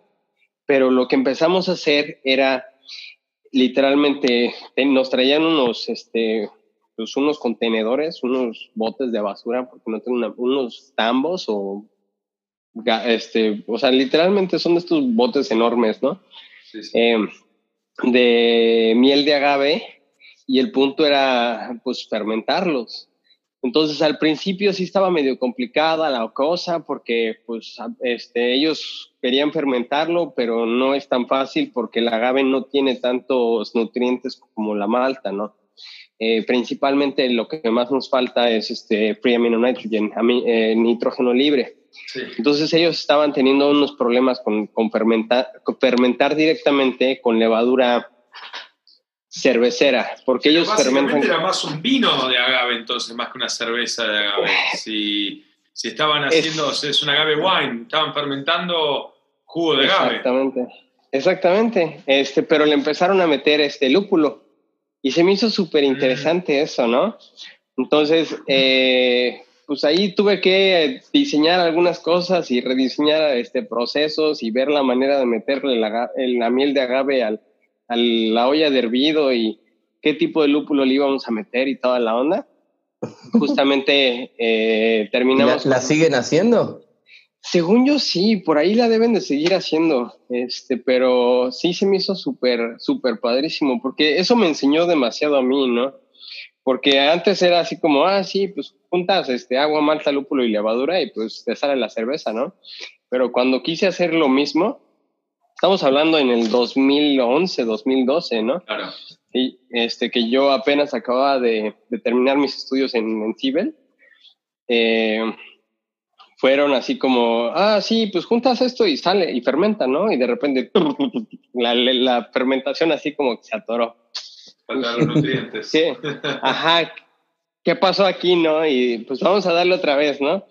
Pero lo que empezamos a hacer era literalmente, nos traían unos, este, pues, unos contenedores, unos botes de basura, porque no tengo unos tambos o, este, o sea, literalmente son de estos botes enormes, ¿no? Eh, de miel de agave y el punto era, pues, fermentarlos. Entonces al principio sí estaba medio complicada la cosa porque pues este, ellos querían fermentarlo, pero no es tan fácil porque el agave no tiene tantos nutrientes como la malta, ¿no? Eh, principalmente lo que más nos falta es este free amino nitrogen, eh, nitrógeno libre. Entonces ellos estaban teniendo unos problemas con, con, fermentar, con fermentar directamente con levadura cervecera, porque ellos fermentan... era más un vino de agave entonces, más que una cerveza de agave. Si, si estaban haciendo, es, un agave wine, estaban fermentando jugo de agave. Exactamente, exactamente, este, pero le empezaron a meter este lúpulo y se me hizo súper interesante mm. eso, ¿no? Entonces, eh, pues ahí tuve que diseñar algunas cosas y rediseñar este, procesos y ver la manera de meterle la, la miel de agave al a la olla de hervido y qué tipo de lúpulo le íbamos a meter y toda la onda. Justamente eh, terminamos. ¿La, siguen haciendo? Según yo sí, por ahí la deben de seguir haciendo, este, pero sí se me hizo súper, súper padrísimo, porque eso me enseñó demasiado a mí, ¿no? Porque antes era así como, ah, sí, pues juntas este, agua, malta, lúpulo y levadura y pues te sale la cerveza, ¿no? Pero cuando quise hacer lo mismo, Estamos hablando en el 2011, 2012, ¿no? Claro. Y este, que yo apenas acababa de, terminar mis estudios en, en Cibel. Eh, fueron así como, ah, sí, pues juntas esto y sale y fermenta, ¿no? Y de repente la, la fermentación así como que se atoró. Faltaron nutrientes. Sí, ajá, ¿qué pasó aquí, no? Y pues vamos a darle otra vez, ¿no?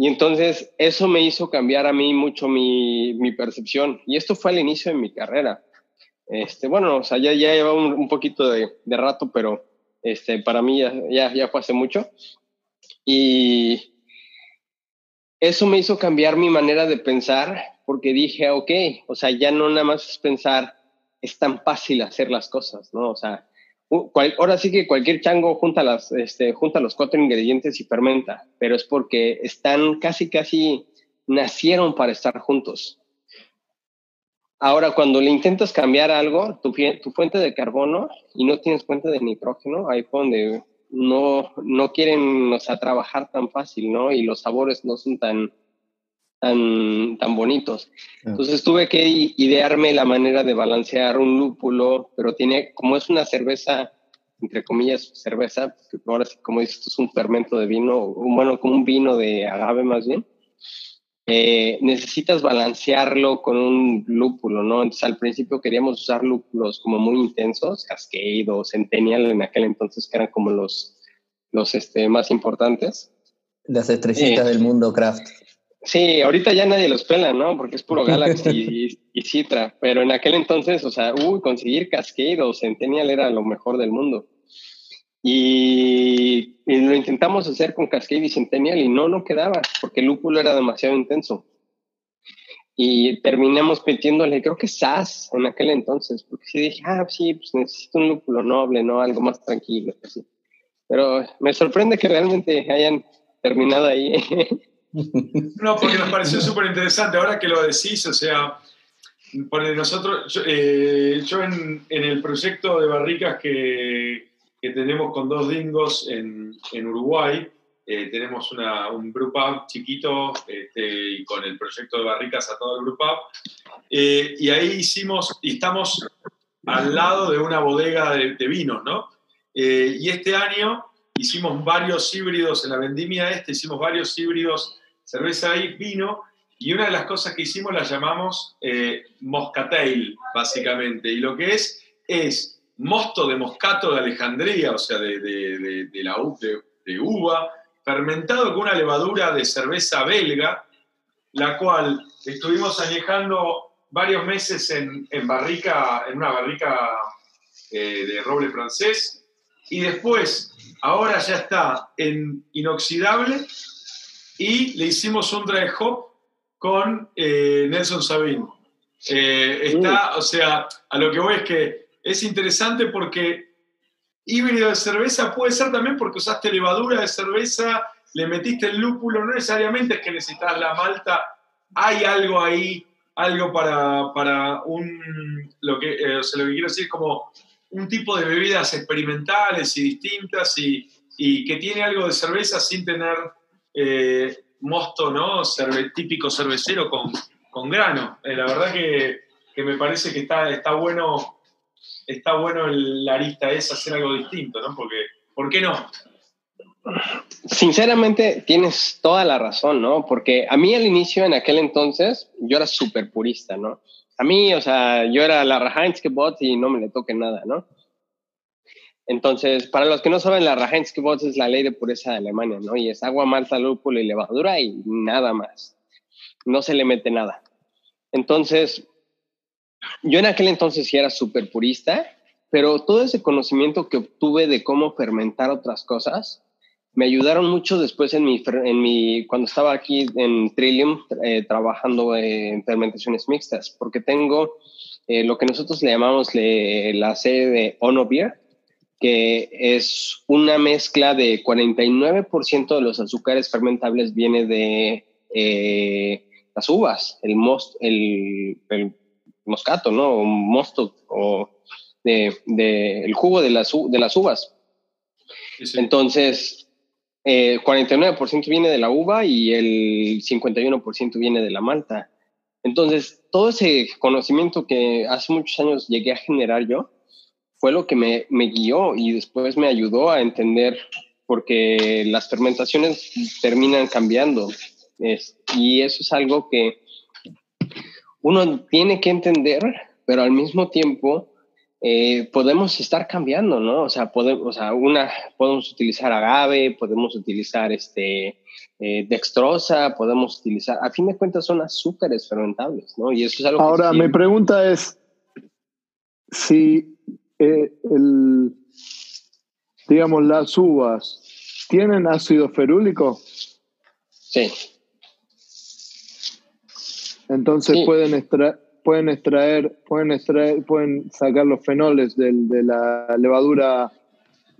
Y entonces eso me hizo cambiar a mí mucho mi, mi percepción. Y esto fue al inicio de mi carrera. Este, bueno, o sea, ya, ya lleva un, un poquito de, de, rato, pero este, para mí ya, ya, fue hace mucho. Y eso me hizo cambiar mi manera de pensar porque dije, ok, o sea, ya no nada más es pensar, es tan fácil hacer las cosas, ¿no? O sea, ahora sí que cualquier chango junta, este, junta los cuatro ingredientes y fermenta, pero es porque están casi, casi nacieron para estar juntos. Ahora, cuando le intentas cambiar algo, tu, fuente de carbono y no tienes fuente de nitrógeno, ahí donde no, no quieren o sea, trabajar tan fácil, ¿no? Y los sabores no son tan, tan, tan bonitos. Entonces tuve que idearme la manera de balancear un lúpulo, pero tiene, como es una cerveza, entre comillas, cerveza, ahora sí, como dices, esto es un fermento de vino, bueno, como un vino de agave más bien, eh, necesitas balancearlo con un lúpulo, ¿no? Entonces al principio queríamos usar lúpulos como muy intensos, Cascade o Centennial en aquel entonces, que eran como los, los este, más importantes. Las estrellitas eh, del mundo craft. Sí, ahorita ya nadie los pela, ¿no? Porque es puro Galaxy y, Citra. Pero en aquel entonces, o sea, uy, conseguir Cascade o Centennial era lo mejor del mundo. Y, lo intentamos hacer con Cascade y Centennial y no, no quedaba, porque el lúpulo era demasiado intenso. Y terminamos metiéndole, creo que SAS en aquel entonces, porque sí dije, ah, sí, pues necesito un lúpulo noble, ¿no? Algo más tranquilo. Así. Pero me sorprende que realmente hayan terminado ahí. No, porque nos pareció súper interesante. Ahora que lo decís, o sea, nosotros, yo, eh, en, el proyecto de barricas que, tenemos con dos dingos en, Uruguay, eh, tenemos un group up chiquito este, y con el proyecto de barricas a todo el group up. Eh, y ahí hicimos, y estamos al lado de una bodega de, de vinos, ¿no? y este año hicimos varios híbridos en la vendimia este, hicimos varios híbridos cerveza y vino, y una de las cosas que hicimos la llamamos eh, moscatel, básicamente, y lo que es es mosto de moscato de Alejandría, o sea, de, de, de, la, de, uva, fermentado con una levadura de cerveza belga, la cual estuvimos añejando varios meses en, en barrica, en una barrica eh, de roble francés, y después, ahora ya está en inoxidable y le hicimos un dry hop con eh, Nelson Sabin. Eh, está, o sea, a lo que voy es que es interesante porque híbrido de cerveza puede ser también porque usaste levadura de cerveza, le metiste el lúpulo, no necesariamente es que necesitas la malta, hay algo ahí, algo para, para un, lo que, eh, o sea, lo que quiero decir es como un tipo de bebidas experimentales y distintas y y que tiene algo de cerveza sin tener eh, mosto, ¿no? típico cervecero con, con grano. Eh, la verdad que, que, me parece que está, está bueno, está bueno la arista es hacer algo distinto, ¿no? Porque, ¿por qué no? Sinceramente, tienes toda la razón, ¿no? Porque a mí al inicio, en aquel entonces, yo era súper purista, ¿no? A mí, o sea, yo era la Rahainske Bot y no me le toque nada, ¿no? Entonces, para los que no saben, la Rahainske Bot es la ley de pureza de Alemania, ¿no? Y es agua, malta, lúpulo y levadura y nada más. No se le mete nada. Entonces, yo en aquel entonces sí era súper purista, pero todo ese conocimiento que obtuve de cómo fermentar otras cosas, me ayudaron mucho después en mi, en mi cuando estaba aquí en Trillium eh, trabajando en fermentaciones mixtas, porque tengo eh, lo que nosotros le llamamos la sede de Ono que es una mezcla de 49% de los azúcares fermentables viene de eh, las uvas, el, most, el, el, moscato, ¿no? O mosto, o de, de, el jugo de las, de las uvas. Entonces, 49% eh, viene de la uva y el 51% viene de la malta. Entonces, todo ese conocimiento que hace muchos años llegué a generar yo fue lo que me, me guió y después me ayudó a entender porque las fermentaciones terminan cambiando. y eso es algo que uno tiene que entender, pero al mismo tiempo eh, podemos estar cambiando, ¿no? O sea, podemos, o sea, una, podemos utilizar agave, podemos utilizar este, eh, dextrosa, podemos utilizar, a fin de cuentas son azúcares fermentables, ¿no? Y eso es algo Ahora, mi pregunta es si eh, el, digamos, las uvas tienen ácido ferúlico. Sí. Entonces pueden extraer pueden extraer, pueden extraer, pueden sacar los fenoles de la levadura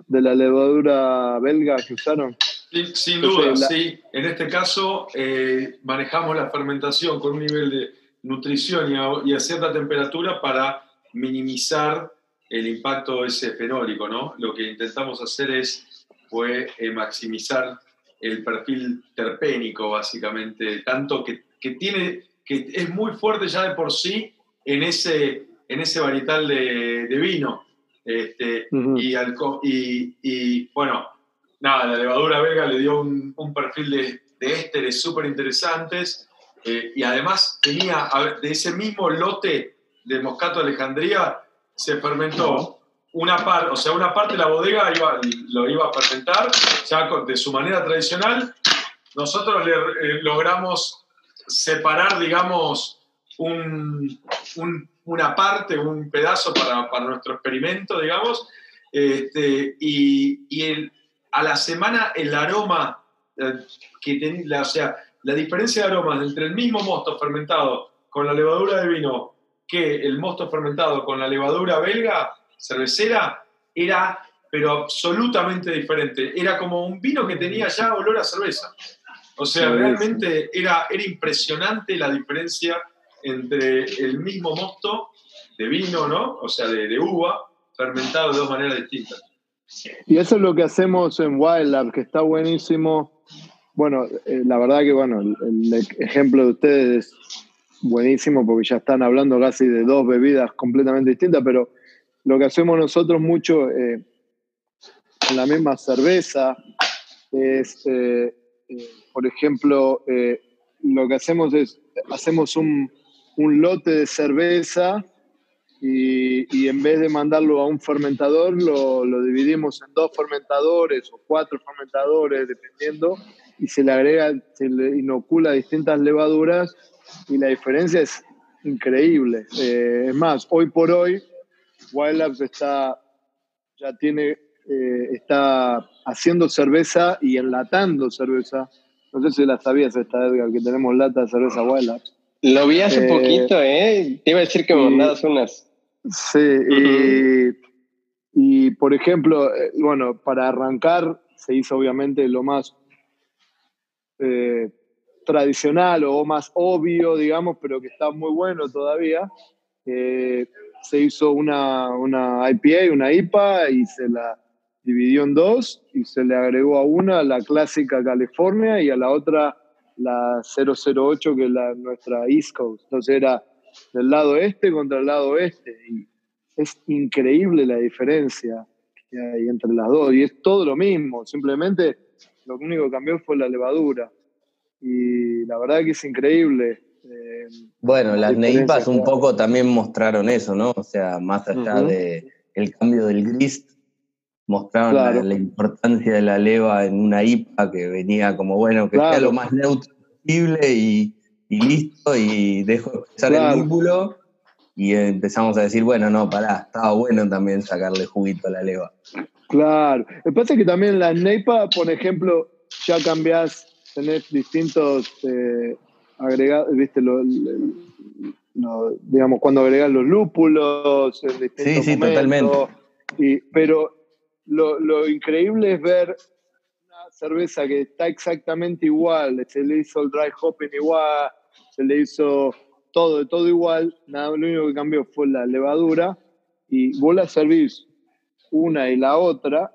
de la levadura belga que usaron. sin duda, sí. En este caso eh, manejamos la fermentación con un nivel de nutrición y a, cierta temperatura para minimizar el impacto ese fenólico, ¿no? Lo que intentamos hacer es fue eh, maximizar el perfil terpénico, básicamente, tanto que, que tiene que es muy fuerte ya de por sí en ese, en ese varietal de, vino. Este, y, y, bueno, nada, la levadura belga le dio un, perfil de, de ésteres súper interesantes eh, y además tenía, de ese mismo lote de Moscato Alejandría, se fermentó una parte, o sea, una parte de la bodega iba, lo iba a fermentar ya de su manera tradicional. Nosotros le, eh, logramos separar, digamos, un, una parte, un pedazo para, para nuestro experimento, digamos, este, y, y el, a la semana el aroma eh, que o sea, la diferencia de aromas entre el mismo mosto fermentado con la levadura de vino que el mosto fermentado con la levadura belga cervecera era pero absolutamente diferente. Era como un vino que tenía ya olor a cerveza. O sea, realmente era, era impresionante la diferencia entre el mismo mosto de vino, ¿no? O sea, de, uva, fermentado de dos maneras distintas. Y eso es lo que hacemos en Wild Lab, que está buenísimo. Bueno, eh, la verdad que, bueno, el, ejemplo de ustedes es buenísimo porque ya están hablando casi de dos bebidas completamente distintas, pero lo que hacemos nosotros mucho eh, en la misma cerveza es eh, por ejemplo, eh, lo que hacemos es, hacemos un, lote de cerveza y, en vez de mandarlo a un fermentador, lo, dividimos en dos fermentadores o cuatro fermentadores, dependiendo, y se le agrega, se le inocula distintas levaduras y la diferencia es increíble. Eh, es más, hoy por hoy, Wild Labs está, ya tiene, eh, está haciendo cerveza y enlatando cerveza no sé si la sabías esta, Edgar, que tenemos lata de cerveza abuela. Lo vi hace eh, poquito, ¿eh? Te iba a decir que me mandabas unas. Sí, y, por ejemplo, bueno, para arrancar se hizo obviamente lo más eh, tradicional o más obvio, digamos, pero que está muy bueno todavía. se hizo una, una IPA, una IPA, y se la dividió en dos y se le agregó a una la clásica California y a la otra la 008 que es la, nuestra East Coast. Entonces era del lado este contra el lado oeste y es increíble la diferencia que hay entre las dos y es todo lo mismo, simplemente lo único que cambió fue la levadura y la verdad que es increíble. Eh, bueno, las neipas un poco también mostraron eso, ¿no? O sea, más allá de el cambio del gris, mostraron la, importancia de la leva en una IPA que venía como, bueno, que sea lo más neutro posible y, listo, y dejo de expresar el lúpulo y empezamos a decir, bueno, no, pará, estaba bueno también sacarle juguito a la leva. Claro, lo que pasa es que también la neipa, por ejemplo, ya cambiás, tenés distintos eh, agregados, viste, lo, digamos, cuando agregas los lúpulos, en sí, sí, totalmente. Y, pero lo, increíble es ver una cerveza que está exactamente igual, se le hizo el dry hopping igual, se le hizo todo, todo igual, nada, lo único que cambió fue la levadura y vos la servís una y la otra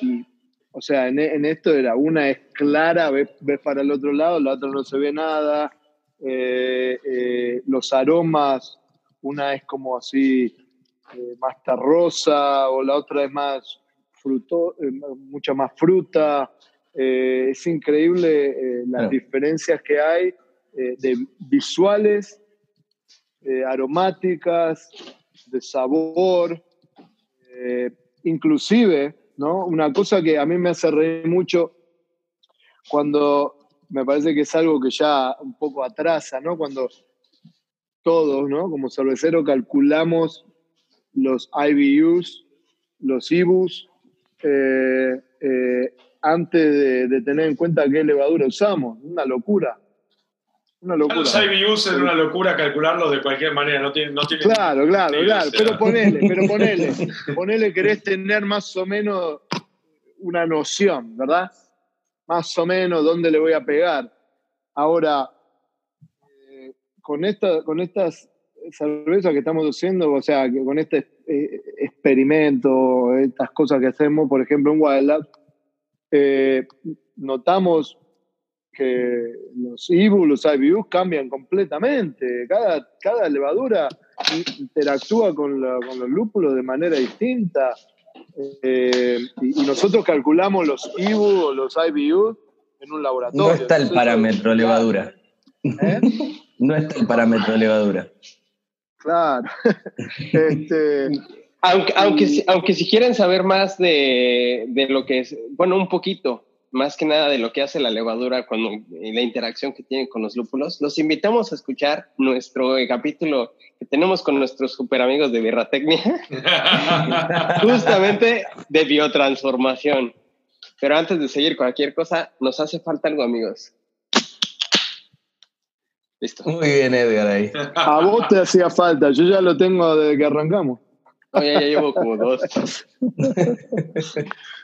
y o sea, en, esto era una es clara, ves, para el otro lado, la otra no se ve nada. Eh, eh, los aromas, una es como así eh, más terrosa o la otra es más fruto, mucha más fruta. Es increíble las diferencias que hay de visuales, aromáticas, de sabor, inclusive, ¿no? Una cosa que a mí me hace reír mucho cuando me parece que es algo que ya un poco atrasa, ¿no? Cuando todos, ¿no? Como cervecero calculamos los IBUs, los IBUs, eh, eh, antes de, tener en cuenta qué levadura usamos. Una locura. Una locura. Los IBUs es una locura calcularlos de cualquier manera. No tiene, no tiene claro, claro, claro. Pero ponele, pero ponele. ponele, querés tener más o menos una noción, ¿verdad? Más o menos dónde le voy a pegar. Ahora, eh, con, esta, con estas cerveza que estamos haciendo, o sea, que con este eh, experimento, estas cosas que hacemos, por ejemplo, en Wildlife, eh, notamos que los IBU, los IBU cambian completamente. Cada, cada levadura interactúa con, los lúpulos de manera distinta. Eh, y, nosotros calculamos los IBU o los IBU en un laboratorio. No está el parámetro levadura. No está el parámetro levadura. Claro. este, aunque, aunque, aunque si quieren saber más de, de, lo que es, bueno, un poquito, más que nada de lo que hace la levadura cuando la interacción que tiene con los lúpulos, los invitamos a escuchar nuestro capítulo que tenemos con nuestros super amigos de Birratecnia, justamente de biotransformación. Pero antes de seguir cualquier cosa, nos hace falta algo, amigos. Muy bien, Edgar, ahí. A vos te hacía falta, yo ya lo tengo desde que arrancamos. ya llevo como dos.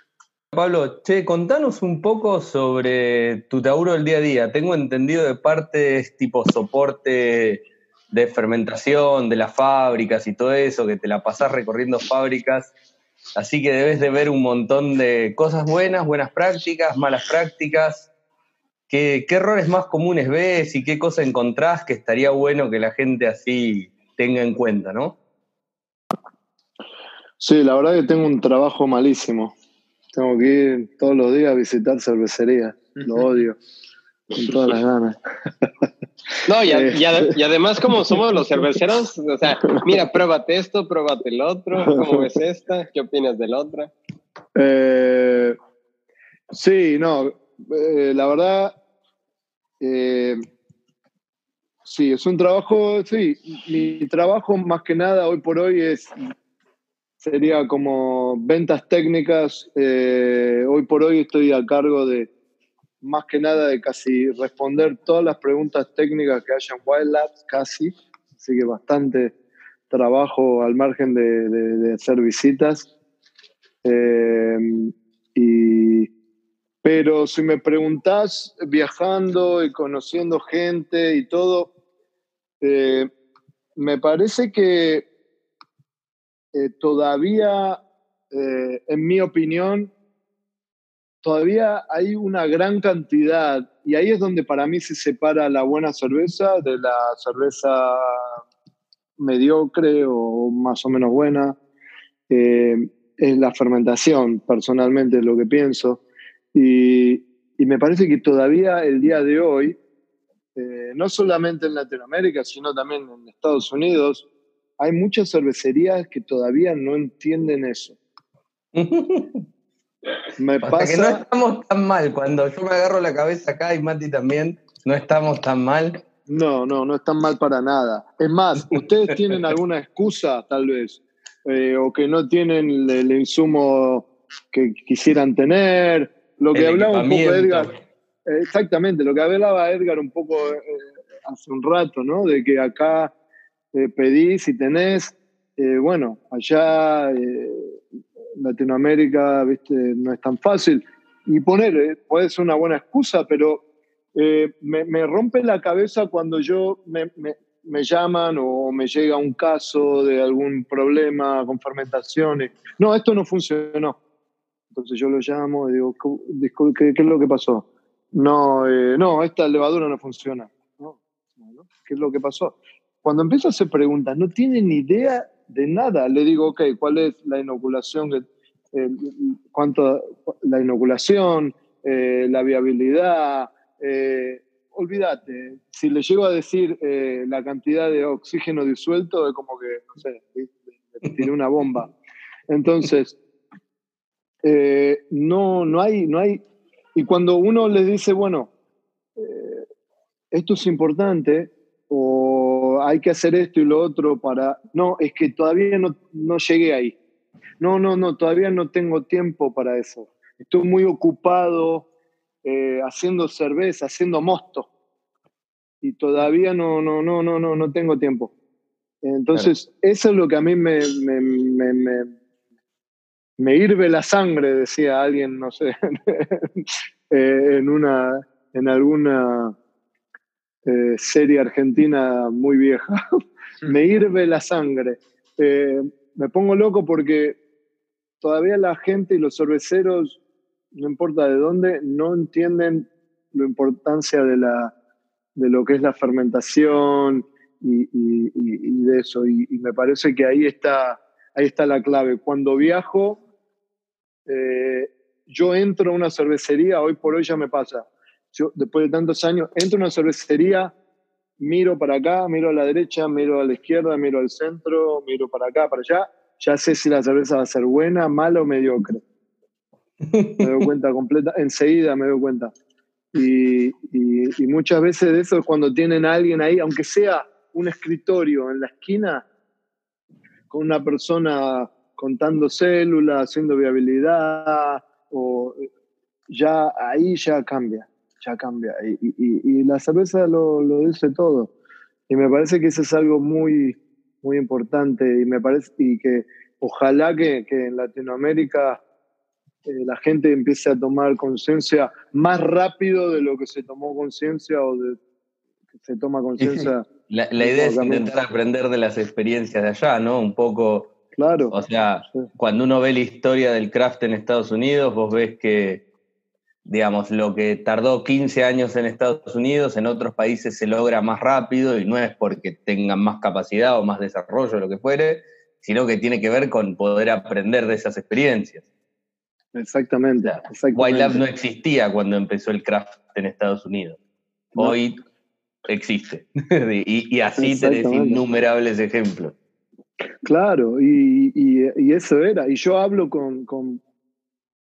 Pablo, che, contanos un poco sobre tu tauro del día a día. Tengo entendido de partes tipo soporte de fermentación de las fábricas y todo eso, que te la pasás recorriendo fábricas. Así que debes de ver un montón de cosas buenas, buenas prácticas, malas prácticas. ¿Qué, errores más comunes ves y qué cosas encontrás que estaría bueno que la gente así tenga en cuenta, no? Sí, la verdad que tengo un trabajo malísimo. Tengo que ir todos los días a visitar cervecería. Lo odio. Con todas las ganas. No, y, eh. y, además, como somos los cerveceros, o sea, mira, pruébate esto, pruébate el otro, ¿cómo ves esta? ¿Qué opinas del otro? Eh, sí, no, eh, la verdad, eh, sí, es un trabajo, sí, mi trabajo más que nada hoy por hoy es, sería como ventas técnicas, eh, hoy por hoy estoy a cargo de, más que nada de casi responder todas las preguntas técnicas que haya en Wild Labs, casi, así que bastante trabajo al margen de, hacer visitas. y pero si me preguntás, viajando y conociendo gente y todo, eh, me parece que eh, todavía eh, en mi opinión, todavía hay una gran cantidad, y ahí es donde para mí se separa la buena cerveza de la cerveza mediocre o más o menos buena. Eh, es la fermentación, personalmente es lo que pienso. Y, me parece que todavía el día de hoy, no solamente en Latinoamérica, sino también en Estados Unidos, hay muchas cervecerías que todavía no entienden eso. me pasa... que no estamos tan mal. Cuando yo me agarro la cabeza acá y Mati también, no estamos tan mal. No, no, no están mal para nada. Es más, ustedes tienen alguna excusa, tal vez, eh, o que no tienen el, insumo que quisieran tener. Lo que hablaba un poco Edgar, exactamente, lo que hablaba Edgar un poco eh, hace un rato, ¿no? De que acá eh, pedís y tenés, bueno, allá Latinoamérica, viste, no es tan fácil. Y poner, puede ser una buena excusa, pero me, me, rompe la cabeza cuando yo me, me llaman o me llega un caso de algún problema con fermentaciones. No, esto no funcionó. Entonces yo lo llamo y digo, ¿qué, qué es lo que pasó? No, eh, no, esta levadura no funciona. ¿Qué es lo que pasó? Cuando empiezo a hacer preguntas, no tiene ni idea de nada. Le digo, ok, ¿cuál es la inoculación? Eh, ¿Cuánto la inoculación? Eh, la viabilidad? Eh, olvídate, si le llego a decir eh, la cantidad de oxígeno disuelto, es como que, no sé, tiene una bomba. Entonces, eh, no, no, hay, no hay. Y cuando uno les dice, bueno, eh, esto es importante, o hay que hacer esto y lo otro para. No, es que todavía no, no llegué ahí. No, no, no, todavía no tengo tiempo para eso. Estoy muy ocupado eh, haciendo cerveza, haciendo mosto. Y todavía no, no, no, no, no, no tengo tiempo. Entonces, eso es lo que a mí me, me, me, me, hirve la sangre, decía alguien, no sé, eh, en, una, en alguna eh, serie argentina muy vieja. me hirve la sangre. me pongo loco porque todavía la gente y los cerveceros no importa de dónde, no entienden la importancia de, la, de lo que es la fermentación y, de eso. Y, me parece que ahí está, ahí está la clave. Cuando viajo, eh, yo entro a una cervecería, hoy por hoy ya me pasa. Yo, después de tantos años, entro a una cervecería, miro para acá, miro a la derecha, miro a la izquierda, miro al centro, miro para acá, para allá. Ya sé si la cerveza va a ser buena, mala o mediocre. Me doy cuenta completa, enseguida me doy cuenta. Y, y, muchas veces de eso es cuando tienen a alguien ahí, aunque sea un escritorio en la esquina, con una persona contando células, haciendo viabilidad, o ya ahí ya cambia, ya cambia. Y, y la cerveza lo, lo, dice todo. Y me parece que eso es algo muy, muy importante y me parece y que ojalá que, que en Latinoamérica eh, la gente empiece a tomar conciencia más rápido de lo que se tomó conciencia o de que se toma conciencia. La, idea es intentar aprender de las experiencias de allá, ¿no? Un poco. Claro. O sea, cuando uno ve la historia del craft en Estados Unidos, vos ves que, digamos, lo que tardó 15 años en Estados Unidos, en otros países se logra más rápido y no es porque tengan más capacidad o más desarrollo, lo que fuere, sino que tiene que ver con poder aprender de esas experiencias. Exactamente. White Lab no existía cuando empezó el craft en Estados Unidos. Hoy existe. y, así tenés innumerables ejemplos. Claro, y, eso era. Y yo hablo con, con,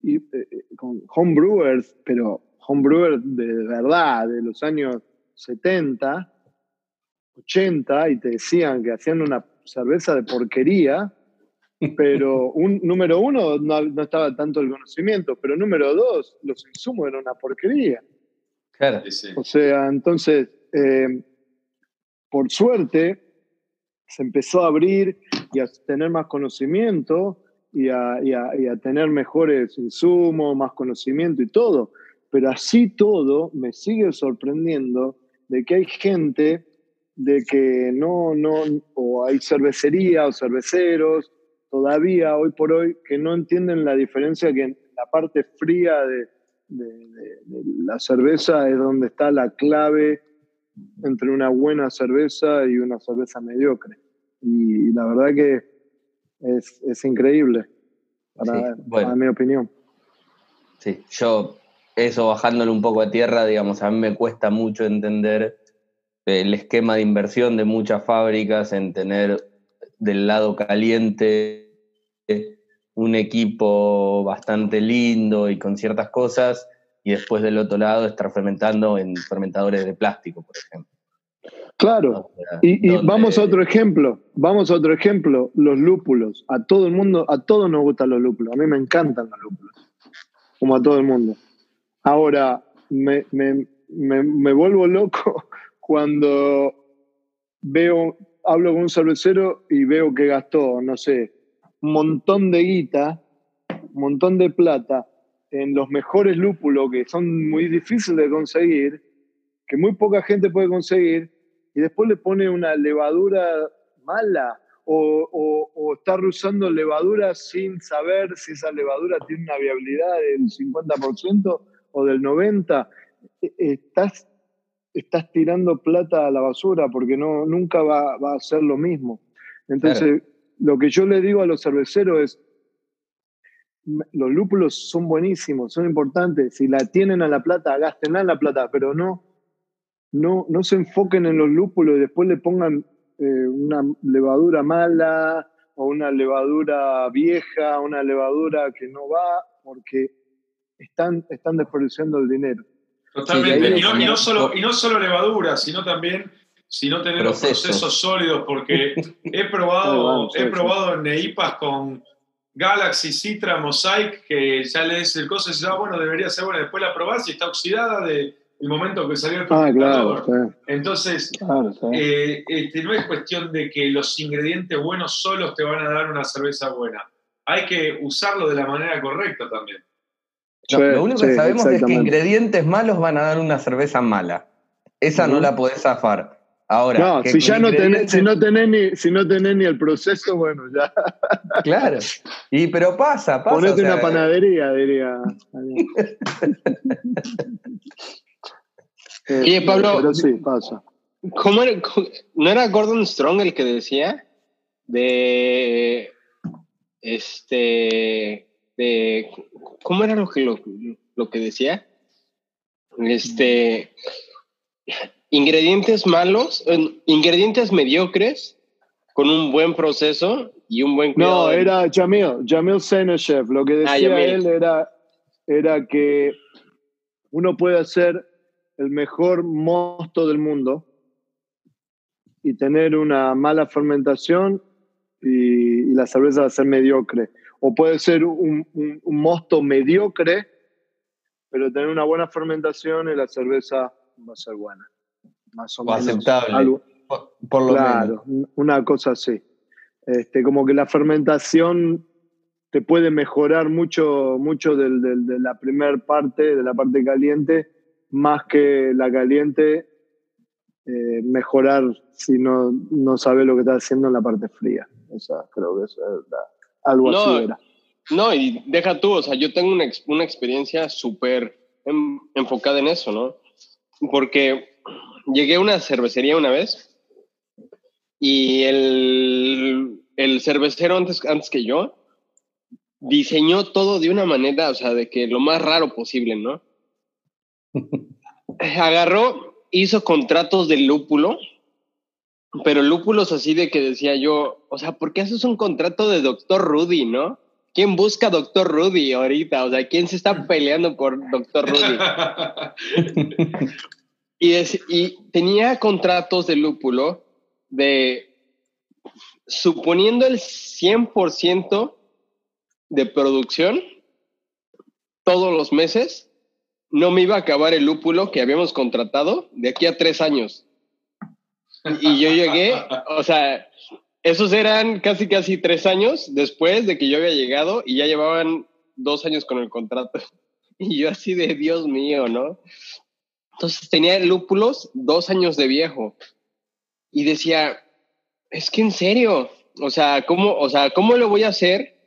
y, eh, con homebrewers, pero homebrewers de verdad, de los años 70, 80, y te decían que hacían una cerveza de porquería pero un, número uno, no, estaba tanto el conocimiento, pero número dos, los insumos eran una porquería. Claro. O sea, entonces, eh, por suerte, se empezó a abrir y a tener más conocimiento y a, tener mejores insumos, más conocimiento y todo. Pero así todo me sigue sorprendiendo de que hay gente de que no, no, o hay cervecería o cerveceros todavía hoy por hoy que no entienden la diferencia que en la parte fría de, la cerveza es donde está la clave entre una buena cerveza y una cerveza mediocre. Y, la verdad que es, increíble, para, mi opinión. Sí, yo eso bajándole un poco a tierra, digamos, a mí me cuesta mucho entender el esquema de inversión de muchas fábricas en tener del lado caliente un equipo bastante lindo y con ciertas cosas, y después del otro lado estar fermentando en fermentadores de plástico, por ejemplo. Claro, y, vamos a otro ejemplo, vamos a otro ejemplo, los lúpulos. A todo el mundo, a todos nos gustan los lúpulos, a mí me encantan los lúpulos, como a todo el mundo. Ahora, me, me vuelvo loco cuando veo, hablo con un cervecero y veo que gastó, no sé, un montón de guita, un montón de plata en los mejores lúpulos que son muy difíciles de conseguir, que muy poca gente puede conseguir, y después le pone una levadura mala o, o, está usando levadura sin saber si esa levadura tiene una viabilidad del 50% o del 90%. E, estás, estás tirando plata a la basura porque no, nunca va, va a ser lo mismo. Entonces, lo que yo le digo a los cerveceros es, los lúpulos son buenísimos, son importantes. Si la tienen a la plata, gástenla en la plata, pero no, no, no se enfoquen en los lúpulos y después le pongan eh, una levadura mala o una levadura vieja, una levadura que no va, porque están, están desperdiciando el dinero. Totalmente. Y, no, solo, y no solo levadura, sino también si no tener procesos sólidos, porque he probado, he probado en Neipas con Galaxy, Citra, Mosaic, que ya lees el coso y dices, ah, bueno, debería ser bueno, después la probás y está oxidada del momento que salió el ah, claro, Entonces, eh, este, no es cuestión de que los ingredientes buenos solos te van a dar una cerveza buena. Hay que usarlo de la manera correcta también. lo único que sabemos es que ingredientes malos van a dar una cerveza mala. Esa no la podés zafar. Ahora, no, si ya no tenés, si no tenés ni, si no tenés ni el proceso, bueno, ya. Claro. Y pero pasa, pasa. Ponete una panadería, diría. Oye, Pablo. Pero sí, pasa. ¿cómo ¿No era Gordon Strong el que decía? De. Este. De. ¿Cómo era lo que, lo, lo que decía? Este ingredientes malos, ingredientes mediocres con un buen proceso y un buen cuidado. No, era Jamil, Jamil Seneshev. Lo que ah, decía él era, era que uno puede hacer el mejor mosto del mundo y tener una mala fermentación y, la cerveza va a ser mediocre. O puede ser un, un mosto mediocre, pero tener una buena fermentación y la cerveza va a ser buena más o, menos. Aceptable. por, lo claro, una cosa así. Este, como que la fermentación te puede mejorar mucho, mucho de la primera parte, de la parte caliente, más que la caliente eh, mejorar si no, no sabes lo que estás haciendo en la parte fría. Esa, creo que eso es algo así era. No, y deja tú, o sea, yo tengo una, una experiencia súper enfocada en eso, ¿no? Porque llegué a una cervecería una vez y el, el cervecero antes, antes que yo diseñó todo de una manera, o sea, de que lo más raro posible, ¿no? Agarró, hizo contratos de lúpulo, pero lúpulos así de que decía yo, o sea, ¿por qué haces un contrato de Doctor Rudy, no? ¿Quién busca Doctor Rudy ahorita? O sea, ¿quién se está peleando por Doctor Rudy? Y, tenía contratos de lúpulo de, suponiendo el 100% de producción todos los meses, no me iba a acabar el lúpulo que habíamos contratado de aquí a tres años. Y yo llegué, o sea, esos eran casi, casi tres años después de que yo había llegado y ya llevaban dos años con el contrato. Y yo así de Dios mío, ¿no? Entonces tenía lúpulos dos años de viejo. Y decía, es que en serio, O sea, ¿cómo, o sea, ¿cómo lo voy a hacer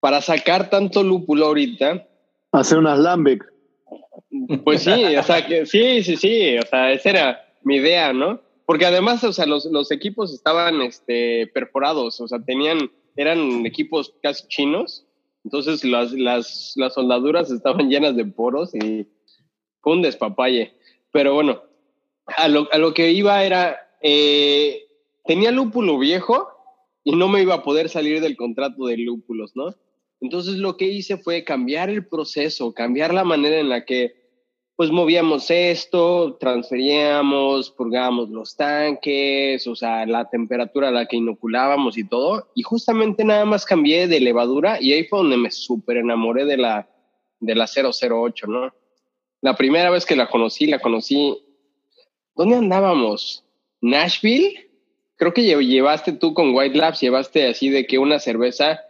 para sacar tanto lúpulo ahorita? Hacer unas lambic. Pues sí, o sea, que, sí, sí, sí, o sea, esa era mi idea, ¿no? Porque además, o sea, los, los equipos estaban este, perforados, o sea, tenían, eran equipos casi chinos, entonces las, las, las soldaduras estaban llenas de poros y fue un despapalle. Pero bueno, a lo, a lo que iba era, eh, tenía lúpulo viejo y no me iba a poder salir del contrato de lúpulos, ¿no? Entonces lo que hice fue cambiar el proceso, cambiar la manera en la que pues movíamos esto, transferíamos, purgábamos los tanques, o sea, la temperatura a la que inoculábamos y todo. Y justamente nada más cambié de levadura y ahí fue donde me súper enamoré de la, de la 008, ¿no? La primera vez que la conocí, la conocí... ¿Dónde andábamos? ¿Nashville? Creo que llevaste tú con White Labs, llevaste así de que una cerveza,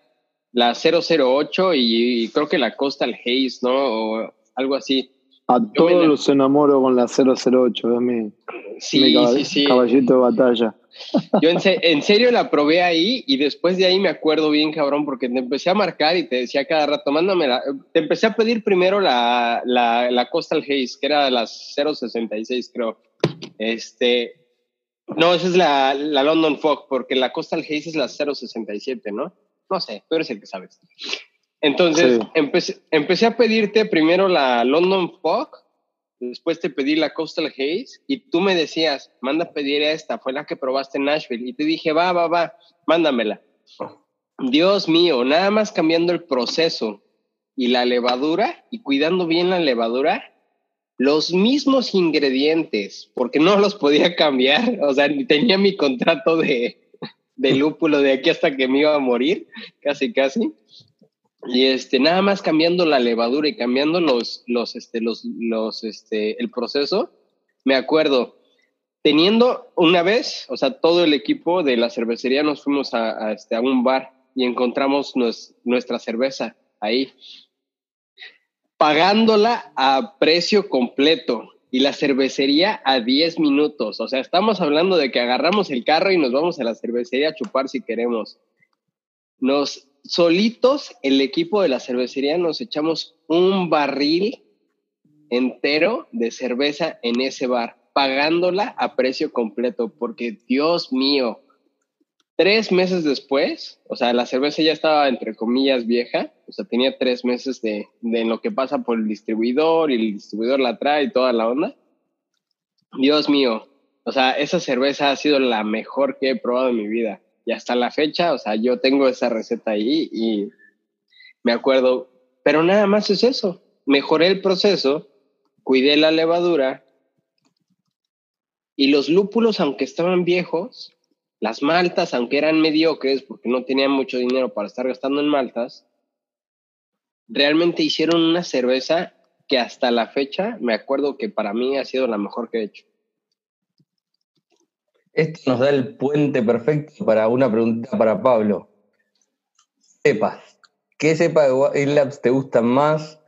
la 008 y, creo que la Coastal Haze, ¿no? O algo así a todos los enamoro con la 008, es mi, sí, sí, caballito de batalla. Yo en, serio la probé ahí y después de ahí me acuerdo bien, cabrón, porque te empecé a marcar y te decía cada rato, mándame la. Te empecé a pedir primero la, la, la Coastal Haze, que era la 066, creo. Este. No, esa es la, la London Fog, porque la Coastal Haze es la 067, ¿no? No sé, tú eres el que sabes. Entonces, empecé, a pedirte primero la London Fog, después te pedí la Coastal Haze y tú me decías, manda a pedir esta, fue la que probaste en Nashville. Y te dije, va, va, va, mándamela. Dios mío, nada más cambiando el proceso y la levadura y cuidando bien la levadura, los mismos ingredientes, porque no los podía cambiar, o sea, tenía mi contrato de, de lúpulo de aquí hasta que me iba a morir, casi, casi. Y este, nada más cambiando la levadura y cambiando los, los, este, los, los, este, el proceso, me acuerdo, teniendo una vez, o sea, todo el equipo de la cervecería nos fuimos a, este, a un bar y encontramos nuestra cerveza ahí, pagándola a precio completo y la cervecería a 10 minutos. O sea, estamos hablando de que agarramos el carro y nos vamos a la cervecería a chupar si queremos. Nos solitos, el equipo de la cervecería, nos echamos un barril entero de cerveza en ese bar, pagándola a precio completo, porque Dios mío, tres meses después, o sea, la cerveza ya estaba entre comillas vieja, o sea, tenía tres meses de, de lo que pasa por el distribuidor y el distribuidor la trae y toda la onda. Dios mío, o sea, esa cerveza ha sido la mejor que he probado en mi vida y hasta la fecha, o sea, yo tengo esa receta ahí y me acuerdo, pero nada más es eso, mejoré el proceso, cuidé la levadura y los lúpulos, aunque estaban viejos, las maltas, aunque eran mediocres, porque no tenían mucho dinero para estar gastando en maltas, realmente hicieron una cerveza que hasta la fecha me acuerdo que para mí ha sido la mejor que he hecho. Esto nos da el puente perfecto para una pregunta para Pablo. Cepas. ¿Qué cepas de Labs te gustan más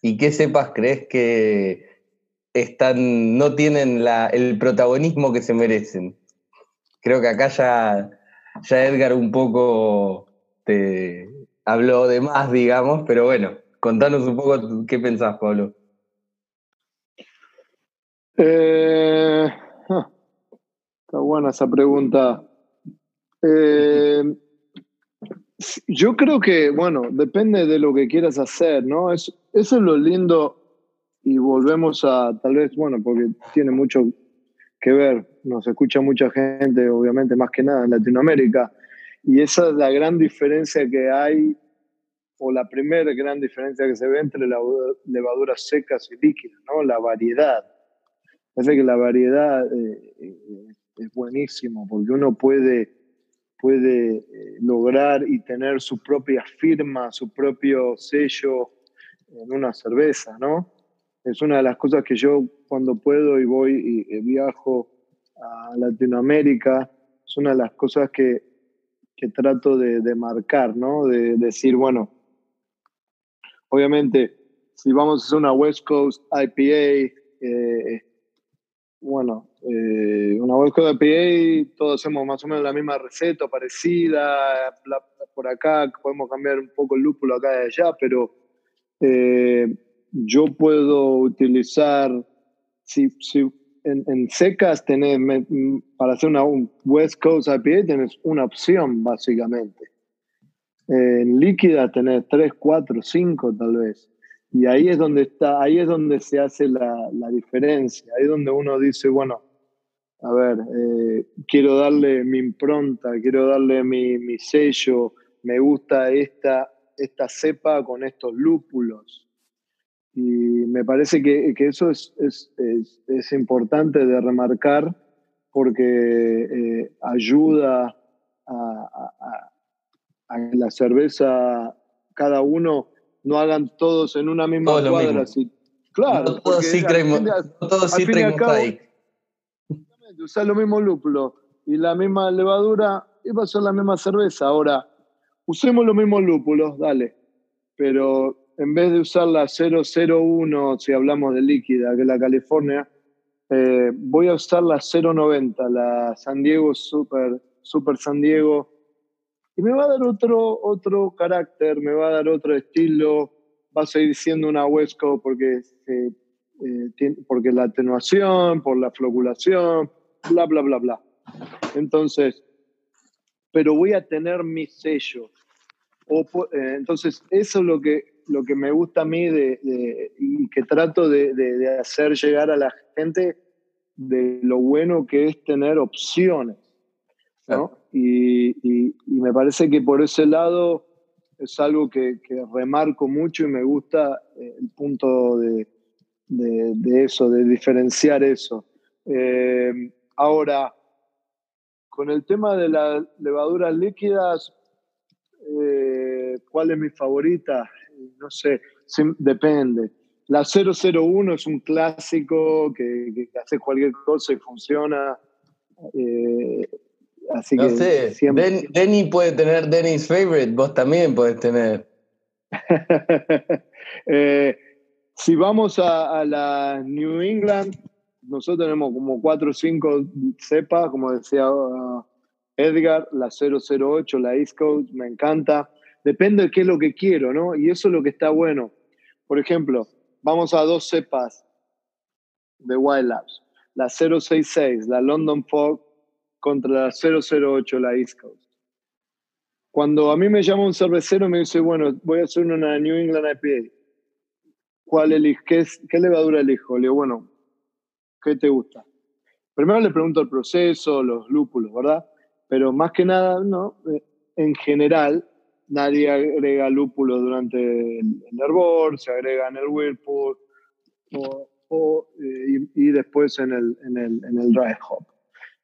y qué cepas crees que están, no tienen el protagonismo que se merecen? Creo que acá ya, ya Edgar un poco te habló de más, digamos, pero bueno, contanos un poco qué pensás, Pablo. Eh, Está buena esa pregunta. Eh, yo creo que, bueno, depende de lo que quieras hacer, ¿no? Es, eso es lo lindo y volvemos a, tal vez, bueno, porque tiene mucho que ver, nos escucha mucha gente, obviamente, más que nada en Latinoamérica, y esa es la gran diferencia que hay, o la primera gran diferencia que se ve entre levaduras secas y líquidas, ¿no? La variedad. Parece que la variedad eh, eh, es buenísimo porque uno puede, puede eh, lograr y tener su propia firma, su propio sello en una cerveza, ¿no? Es una de las cosas que yo cuando puedo y voy y, viajo a Latinoamérica, es una de las cosas que, que trato de, de, marcar, ¿no? De, decir, bueno, obviamente, si vamos a hacer una West Coast IPA, eh, bueno, eh, una West Coast IPA, todos hacemos más o menos la misma receta, parecida. por acá podemos cambiar un poco el lúpulo acá y allá, pero eh, yo puedo utilizar, si, si en, secas tenés, para hacer una un West Coast IPA tenés una opción básicamente. En líquida tenés 3, 4, 5 tal vez. Y ahí es donde está, ahí es donde se hace la, la diferencia. Ahí es donde uno dice, bueno, a ver, eh, quiero darle mi impronta, quiero darle mi, mi sello, me gusta esta, esta cepa con estos lúpulos. Y me parece que, que eso es, es, es, importante de remarcar porque eh, ayuda a, a, la cerveza, cada uno, no hagan todos en una misma cuadra. Así. Claro, todos sí creemos, todos sí creemos ahí. Usar lo mismo lúpulo y la misma levadura y va a ser la misma cerveza. Ahora, usemos los mismos lúpulos, dale. Pero en vez de usar la 001, si hablamos de líquida, que es la California, eh, voy a usar la 090, la San Diego Super, Super San Diego, y me va a dar otro, otro carácter, me va a dar otro estilo, va a seguir siendo una West Coast porque, eh, eh, porque la atenuación, por la floculación, bla, bla, bla, bla. Entonces, pero voy a tener mi sello. entonces, eso es lo que lo que me gusta a mí de, y que trato de, hacer llegar a la gente de lo bueno que es tener opciones. ¿no? Y, me parece que por ese lado es algo que, remarco mucho y me gusta eh, el punto de, eso, de diferenciar eso. Eh, ahora, con el tema de las levaduras líquidas, eh, ¿cuál es mi favorita? No sé, depende. La 001 es un clásico que, hace cualquier cosa y funciona. Eh, así no sé, Denny puede tener Denny's favorite, vos también podés tener. Eh, si vamos a, la New England, nosotros tenemos como 4 o 5 cepas, como decía uh, Edgar, la 008, la East Coast, me encanta. Depende de qué es lo que quiero, ¿no? Y eso es lo que está bueno. Por ejemplo, vamos a dos cepas de Wild Labs. La 066, la London Fog, contra la 008, la East Coast. Cuando a mí me llama un cervecero me dice, bueno, voy a hacer una New England IPA, ¿cuál elijo? ¿Qué, ¿Qué levadura elijo? Le digo, bueno, ¿qué te gusta? Primero le pregunto el proceso, los lúpulos, ¿verdad? Pero más que nada, no, en general, nadie agrega lúpulo durante el, hervor, se agrega en el whirlpool o, eh, y, después en el, en el, en el dry hop.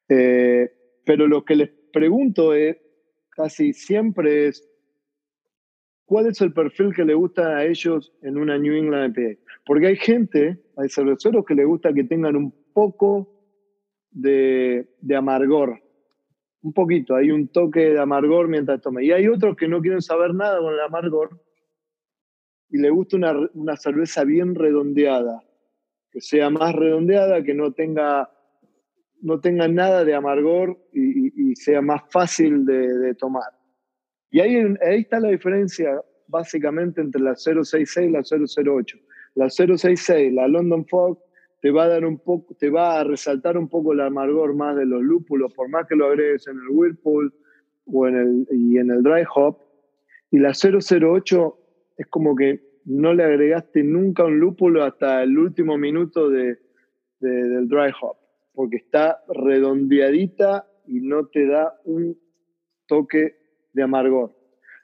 Eh, pero lo que les pregunto es, casi siempre es, ¿cuál es el perfil que le gusta a ellos en una New England IPA? Porque hay gente, hay cerveceros que le gusta que tengan un poco de, de amargor un poquito, hay un toque de amargor mientras tome. Y hay otros que no quieren saber nada con el amargor y le gusta una, cerveza bien redondeada, que sea más redondeada, que no tenga, no tenga nada de amargor y, sea más fácil de, tomar. Y ahí, ahí está la diferencia básicamente entre la 066 y la 008. La 066, la London Fog, te va a dar un poco, te va a resaltar un poco el amargor más de los lúpulos, por más que lo agregues en el Whirlpool o en el, y en el Dry Hop. Y la 008 es como que no le agregaste nunca un lúpulo hasta el último minuto de, del Dry Hop, porque está redondeadita y no te da un toque de amargor.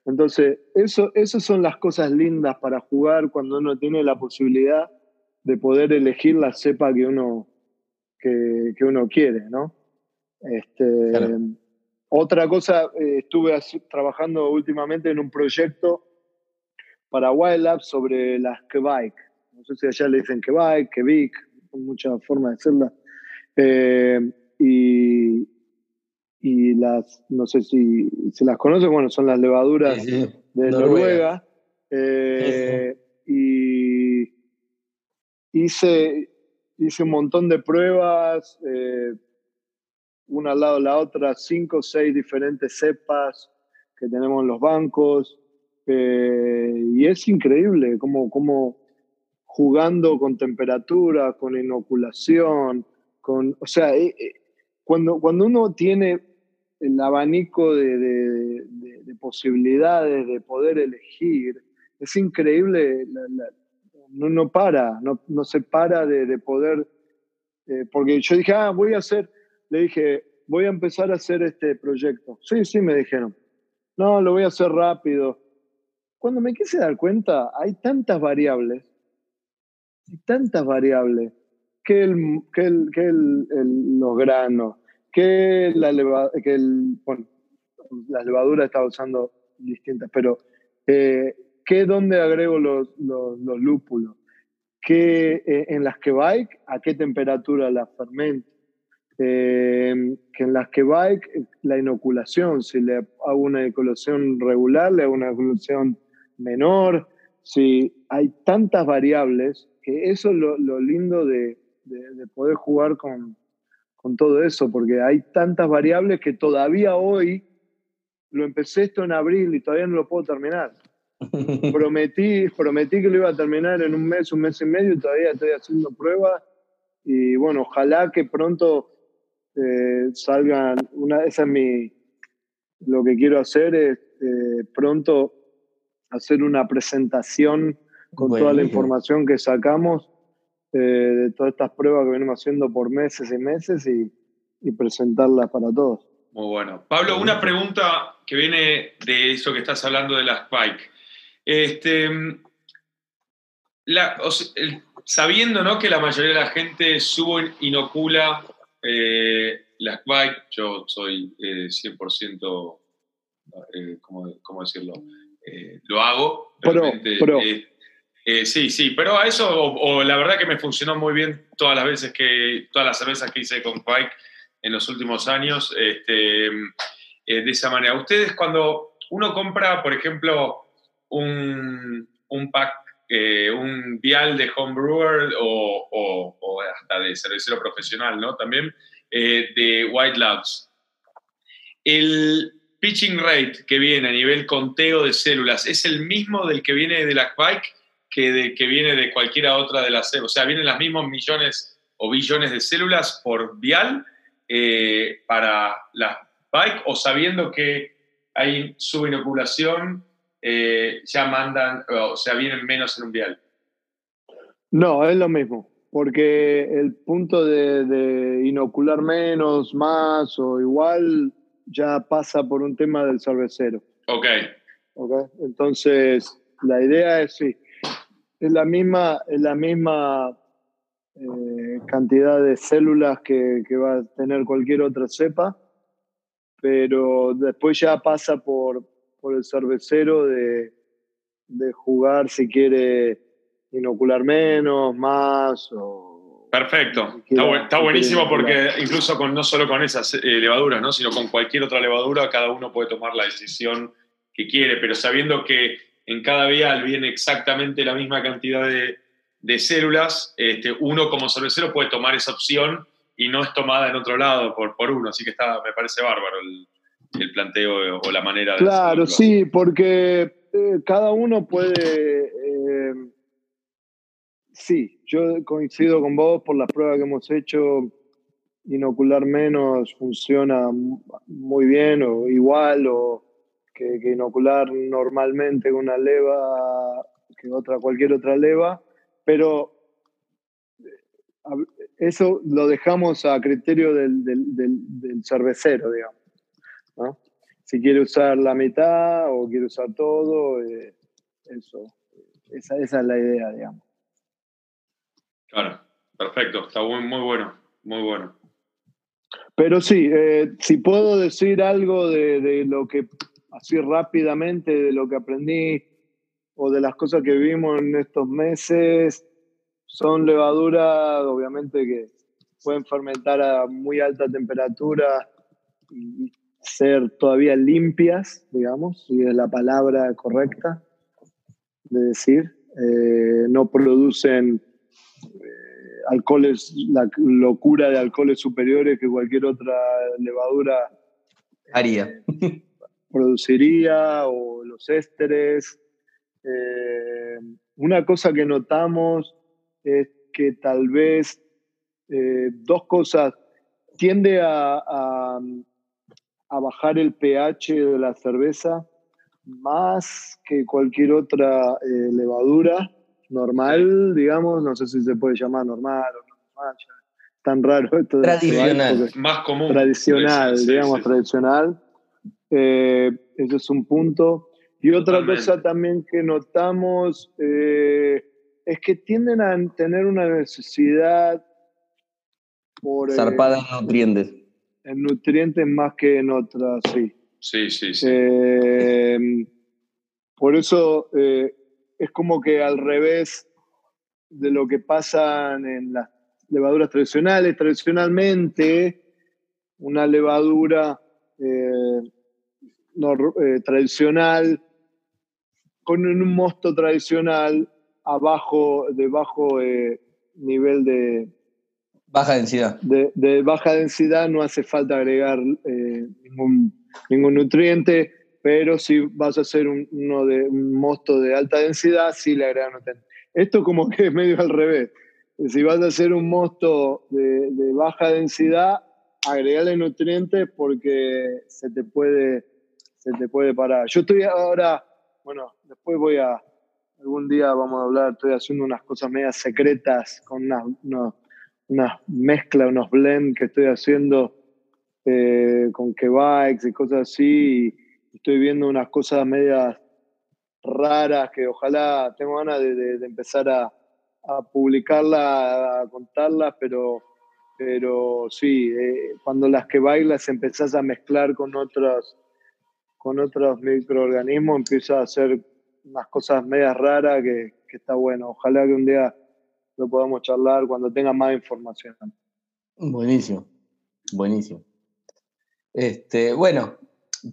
Entonces, eso, esas son las cosas lindas para jugar cuando uno tiene la posibilidad de poder elegir la cepa que uno, que, uno quiere, ¿no? Este, Otra cosa, eh, estuve trabajando últimamente en un proyecto para Wild Lab sobre las Quebec. No sé si allá le dicen Quebec, Quebec, muchas formas de decirla. Eh, y, y las, no sé si se las conocen, bueno, son las levaduras de Noruega. Eh, y hice, hice un montón de pruebas, eh, una al lado de la otra, cinco o seis diferentes cepas que tenemos en los bancos. Eh, y es increíble cómo, cómo jugando con temperatura, con inoculación, con, o sea, eh, cuando, cuando uno tiene el abanico de, posibilidades de poder elegir, es increíble, no, no, para, no, no se para de, poder, porque yo dije, ah, voy a hacer, le dije, voy a empezar a hacer este proyecto. Sí, sí, me dijeron. No, lo voy a hacer rápido. Cuando me quise dar cuenta, hay tantas variables, tantas variables, que, el, que, el, que el, los granos, que, la que el, bueno, la levadura estaba usando distintas, pero eh, que dónde agrego los, los, los lúpulos, que eh, en las que bike, a qué temperatura la fermento, eh, que en las que va la inoculación, si le hago una inoculación regular, le hago una inoculación menor, si hay tantas variables, que eso es lo, lindo de, poder jugar con, con todo eso, porque hay tantas variables que todavía hoy, lo empecé esto en abril y todavía no lo puedo terminar. Prometí, prometí que lo iba a terminar en un mes, un mes y medio y todavía estoy haciendo pruebas. Y bueno, ojalá que pronto eh, salgan, una, esa es mi, lo que quiero hacer es eh, pronto hacer una presentación con toda la información que sacamos eh, de todas estas pruebas que venimos haciendo por meses y meses y, y presentarlas para todos. Muy bueno. Pablo, una pregunta que viene de eso que estás hablando de las Spike. Este, la, sabiendo ¿no? que la mayoría de la gente sube, inocula eh, las bike, yo soy 100%, eh, eh, ¿cómo, decirlo? Eh, lo hago. sí, sí, pero a eso, o, la verdad que me funcionó muy bien todas las veces que, todas las cervezas que hice con Bike en los últimos años, este, de esa manera. Ustedes cuando uno compra, por ejemplo, un, un pack un vial de homebrewer o, o, o, hasta de cervecero profesional, ¿no? También eh, de White Labs. El pitching rate que viene a nivel conteo de células es el mismo del que viene de la Bike que, de, que viene de cualquiera otra de las células. O sea, vienen los mismos millones o billones de células por vial eh, para la Bike o sabiendo que hay subinoculación eh, ya mandan, o sea, vienen menos en un vial? No, es lo mismo, porque el punto de, inocular menos, más o igual ya pasa por un tema del cervecero. Ok. okay? Entonces, la idea es sí, es la misma, es la misma eh, cantidad de células que, que va a tener cualquier otra cepa, pero después ya pasa por, por el cervecero de, de jugar si quiere inocular menos, más o... Perfecto, está, buenísimo porque incluso con, no solo con esas eh, levaduras, ¿no? sino con cualquier otra levadura, cada uno puede tomar la decisión que quiere, pero sabiendo que en cada vial viene exactamente la misma cantidad de, de células, este, uno como cervecero puede tomar esa opción y no es tomada en otro lado por, por uno, así que está, me parece bárbaro el, el planteo o la manera de Claro, sí, porque eh, cada uno puede... Eh, sí, yo coincido con vos por las pruebas que hemos hecho. Inocular menos funciona muy bien o igual o que, inocular normalmente una leva que otra, cualquier otra leva, pero eh, eso lo dejamos a criterio del, del cervecero, digamos. Si quiere usar la mitad o quiere usar todo, eh, eso, esa, es la idea, digamos. Claro, perfecto, está muy, muy bueno, muy bueno. Pero sí, eh, si puedo decir algo de, lo que, así rápidamente, de lo que aprendí o de las cosas que vimos en estos meses, son levaduras, obviamente, que pueden fermentar a muy alta temperatura y, ser todavía limpias, digamos, si es la palabra correcta de decir. Eh, no producen eh, alcoholes, la locura de alcoholes superiores que cualquier otra levadura haría. produciría o los ésteres. una cosa que notamos es que tal vez dos cosas tiende a, bajar el pH de la cerveza más que cualquier otra eh, levadura normal, digamos, no sé si se puede llamar normal o no normal, tan raro esto. Tradicional. Más común. Tradicional, digamos, tradicional. Eh, eso es un punto. Y otra cosa también que notamos eh, es que tienden a tener una necesidad por... Zarpada en nutrientes. En nutrientes más que en otras, sí. Sí, sí, sí. Eh, por eso eh, es como que al revés de lo que pasa en las levaduras tradicionales. Tradicionalmente, una levadura eh, tradicional con un mosto tradicional abajo, de bajo nivel de, Baja densidad. De, baja densidad no hace falta agregar eh, ningún, nutriente, pero si vas a hacer un, uno de, un mosto de alta densidad, sí le agregas nutrientes. Esto como que es medio al revés. Si vas a hacer un mosto de, baja densidad, agregarle nutrientes porque se te puede se te puede parar. Yo estoy ahora, bueno, después voy a, algún día vamos a hablar, estoy haciendo unas cosas medias secretas con unos una mezcla, unos blends que estoy haciendo eh, con Quebecs y cosas así. Y estoy viendo unas cosas medias raras que ojalá tengo ganas de, empezar a, a publicarlas, a contarlas, pero, pero sí, eh, cuando las que bailas empezás a mezclar con otros, con otros microorganismos, empieza a hacer unas cosas medias raras que, que está bueno. Ojalá que un día lo podamos charlar cuando tenga más información. Buenísimo, buenísimo. Este, bueno,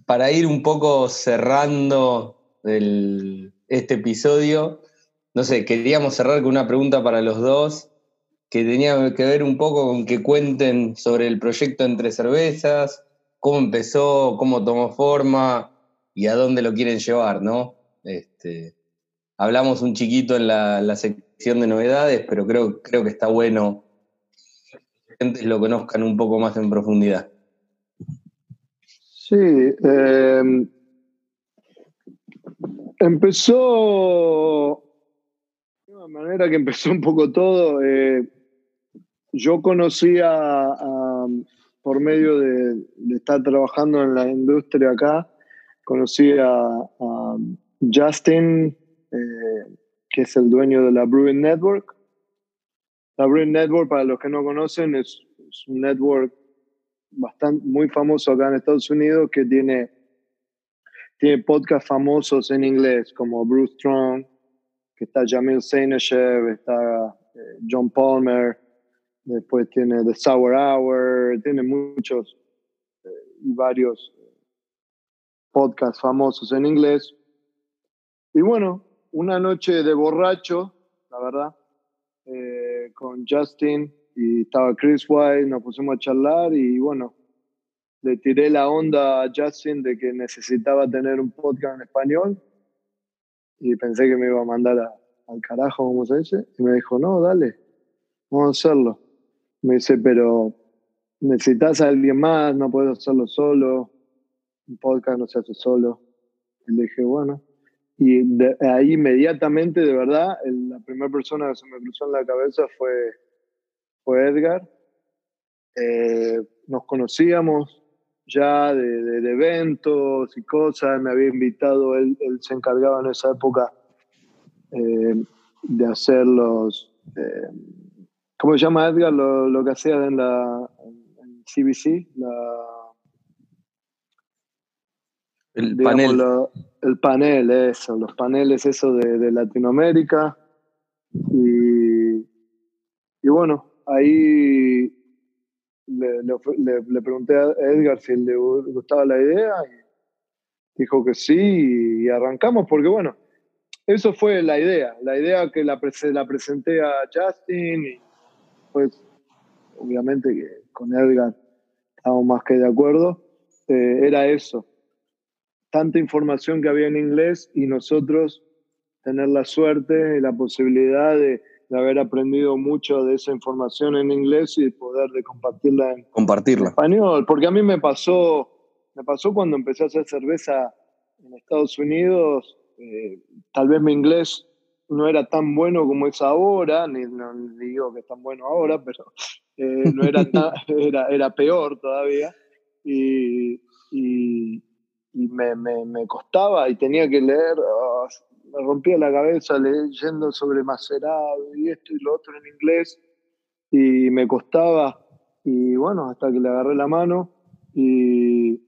para ir un poco cerrando este episodio, no sé, queríamos cerrar con una pregunta para los dos que tenía que ver un poco con que cuenten sobre el proyecto Entre Cervezas, cómo empezó, cómo tomó forma y a dónde lo quieren llevar, ¿no? Este, hablamos un chiquito en la, la, de novedades, pero creo, creo que está bueno que gente lo conozcan un poco más en profundidad. Sí, em, empezó de una manera que empezó un poco todo. Eh, yo conocía por medio de, estar trabajando en la industria acá, conocí a, Justin. Eh, que es el dueño de la Brewing Network. La Brewing Network, para los que no conocen, es, un network bastante, muy famoso acá en Estados Unidos que tiene, tiene podcasts famosos en inglés como Bruce Strong, que está Jamil Saineshev, está eh, John Palmer, después tiene The Sour Hour, tiene muchos eh, y varios eh, podcasts famosos en inglés. Y bueno, una noche de borracho, la verdad, eh, con Justin y estaba Chris White, nos pusimos a charlar y bueno, le tiré la onda a Justin de que necesitaba tener un podcast en español y pensé que me iba a mandar al carajo, como se dice, y me dijo, no, dale, vamos a hacerlo. Me dice, pero necesitas a alguien más, no puedes hacerlo solo, un podcast no se hace solo. Y le dije, bueno, y ahí inmediatamente, de verdad, la primera persona que se me cruzó en la cabeza fue, fue Edgar. Eh, nos conocíamos ya de, de, eventos y cosas, me había invitado, él, él se encargaba en esa época eh, de hacer los, eh, ¿cómo se llama Edgar? Lo, lo que hacía en la en CBC, la el panel. El panel, eso, los paneles, eso de, Latinoamérica. Y, y, bueno, ahí le, le, pregunté a Edgar si le gustaba la idea y dijo que sí y arrancamos porque bueno, eso fue la idea, la idea que la, la presenté a Justin después, obviamente que con Edgar estamos más que de acuerdo, eh, era eso. Tanta información que había en inglés y nosotros tener la suerte y la posibilidad de, haber aprendido mucho de esa información en inglés y poder de compartirla en, Compartirla. español. Porque a mí me pasó, me pasó cuando empecé a hacer cerveza en Estados Unidos, eh, tal vez mi inglés no era tan bueno como es ahora, ni, no digo que es tan bueno ahora, pero eh, no era, era, era peor todavía. Y, y, me, me, me, costaba y tenía que leer, ah, me rompía la cabeza leyendo sobre macerado y esto y lo otro en inglés y me costaba y bueno, hasta que le agarré la mano y,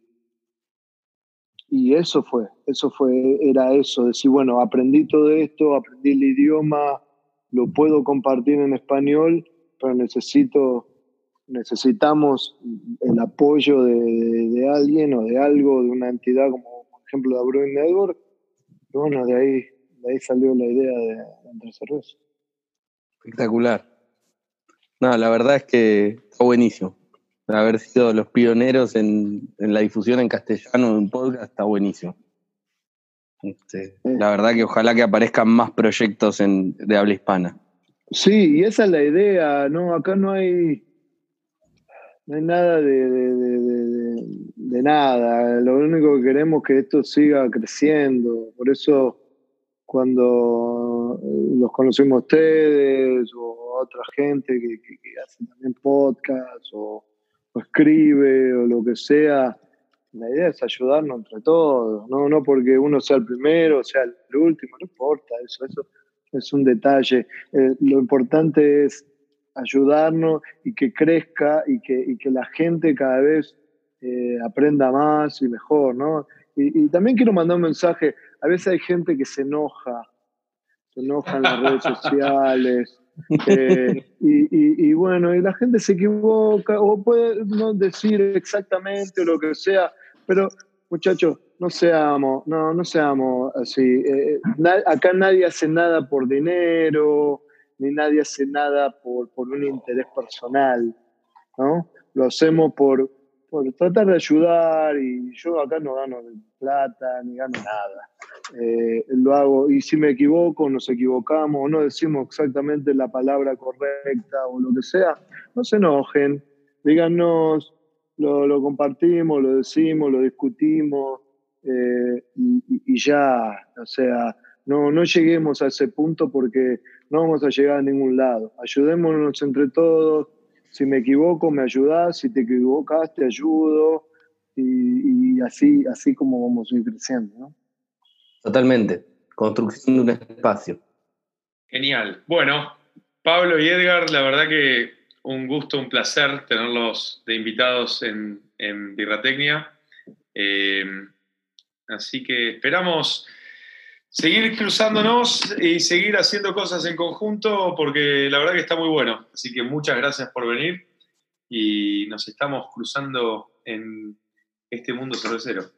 y eso fue, eso fue, era eso, decir, bueno, aprendí todo esto, aprendí el idioma, lo puedo compartir en español, pero necesito, necesitamos el apoyo de, alguien o de algo, de una entidad como por ejemplo la Brewing Network. Y bueno, de ahí, de ahí salió la idea de, de cerveza. Espectacular. No, la verdad es que está buenísimo haber sido los pioneros en, la difusión en castellano de un podcast está buenísimo. Este, la verdad que ojalá que aparezcan más proyectos de habla hispana. Sí, y esa es la idea, ¿no? Acá no hay, no hay nada de, de, nada. Lo único que queremos es que esto siga creciendo. Por eso cuando los conocimos ustedes o otra gente que, que, hace también podcast o escribe o lo que sea, la idea es ayudarnos entre todos, no, no porque uno sea el primero, sea el último, no importa eso, eso es un detalle. Eh, lo importante es ayudarnos y que crezca y que, que la gente cada vez eh, aprenda más y mejor, ¿no? Y, y, también quiero mandar un mensaje, a veces hay gente que se enoja, se enoja en las redes sociales, eh, y, bueno, y la gente se equivoca o puede no decir exactamente lo que sea, pero muchachos, no seamos, no, no seamos así. Eh, acá nadie hace nada por dinero, ni nadie hace nada por, por un interés personal, ¿no? Lo hacemos por, por tratar de ayudar y yo acá no gano plata ni gano nada. Eh, lo hago y si me equivoco, nos equivocamos o no decimos exactamente la palabra correcta o lo que sea, no se enojen, díganos, lo, lo compartimos, lo decimos, lo discutimos eh, y, ya, o sea, no, no lleguemos a ese punto porque no vamos a llegar a ningún lado. Ayudémonos entre todos si me equivoco, me ayudas, si te equivocas, te ayudo, y, así, así como vamos a ir creciendo. ¿no? Totalmente, construcción de un espacio. Genial. Bueno, Pablo y Edgar, la verdad que un gusto, un placer tenerlos de invitados en, en Birratecnia. Eh, así que esperamos seguir cruzándonos y seguir haciendo cosas en conjunto porque la verdad que está muy bueno. Así que muchas gracias por venir y nos estamos cruzando en este mundo cervecero.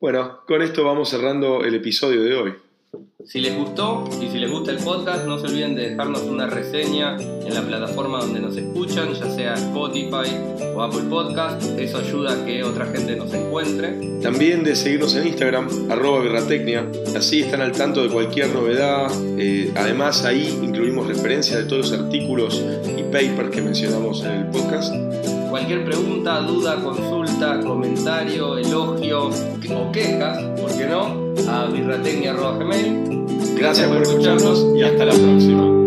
Bueno, con esto vamos cerrando el episodio de hoy. Si les gustó y si les gusta el podcast, no se olviden de dejarnos una reseña en la plataforma donde nos escuchan, ya sea Spotify o Apple Podcast. Eso ayuda a que otra gente nos encuentre. También de seguirnos en Instagram, arroba Así están al tanto de cualquier novedad. Eh, además, ahí incluimos referencias de todos los artículos y papers que mencionamos en el podcast. Cualquier pregunta, duda, consulta, comentario, elogio o quejas, ¿por qué no? A birratecnia.gmail. Gracias por escucharnos y hasta la próxima.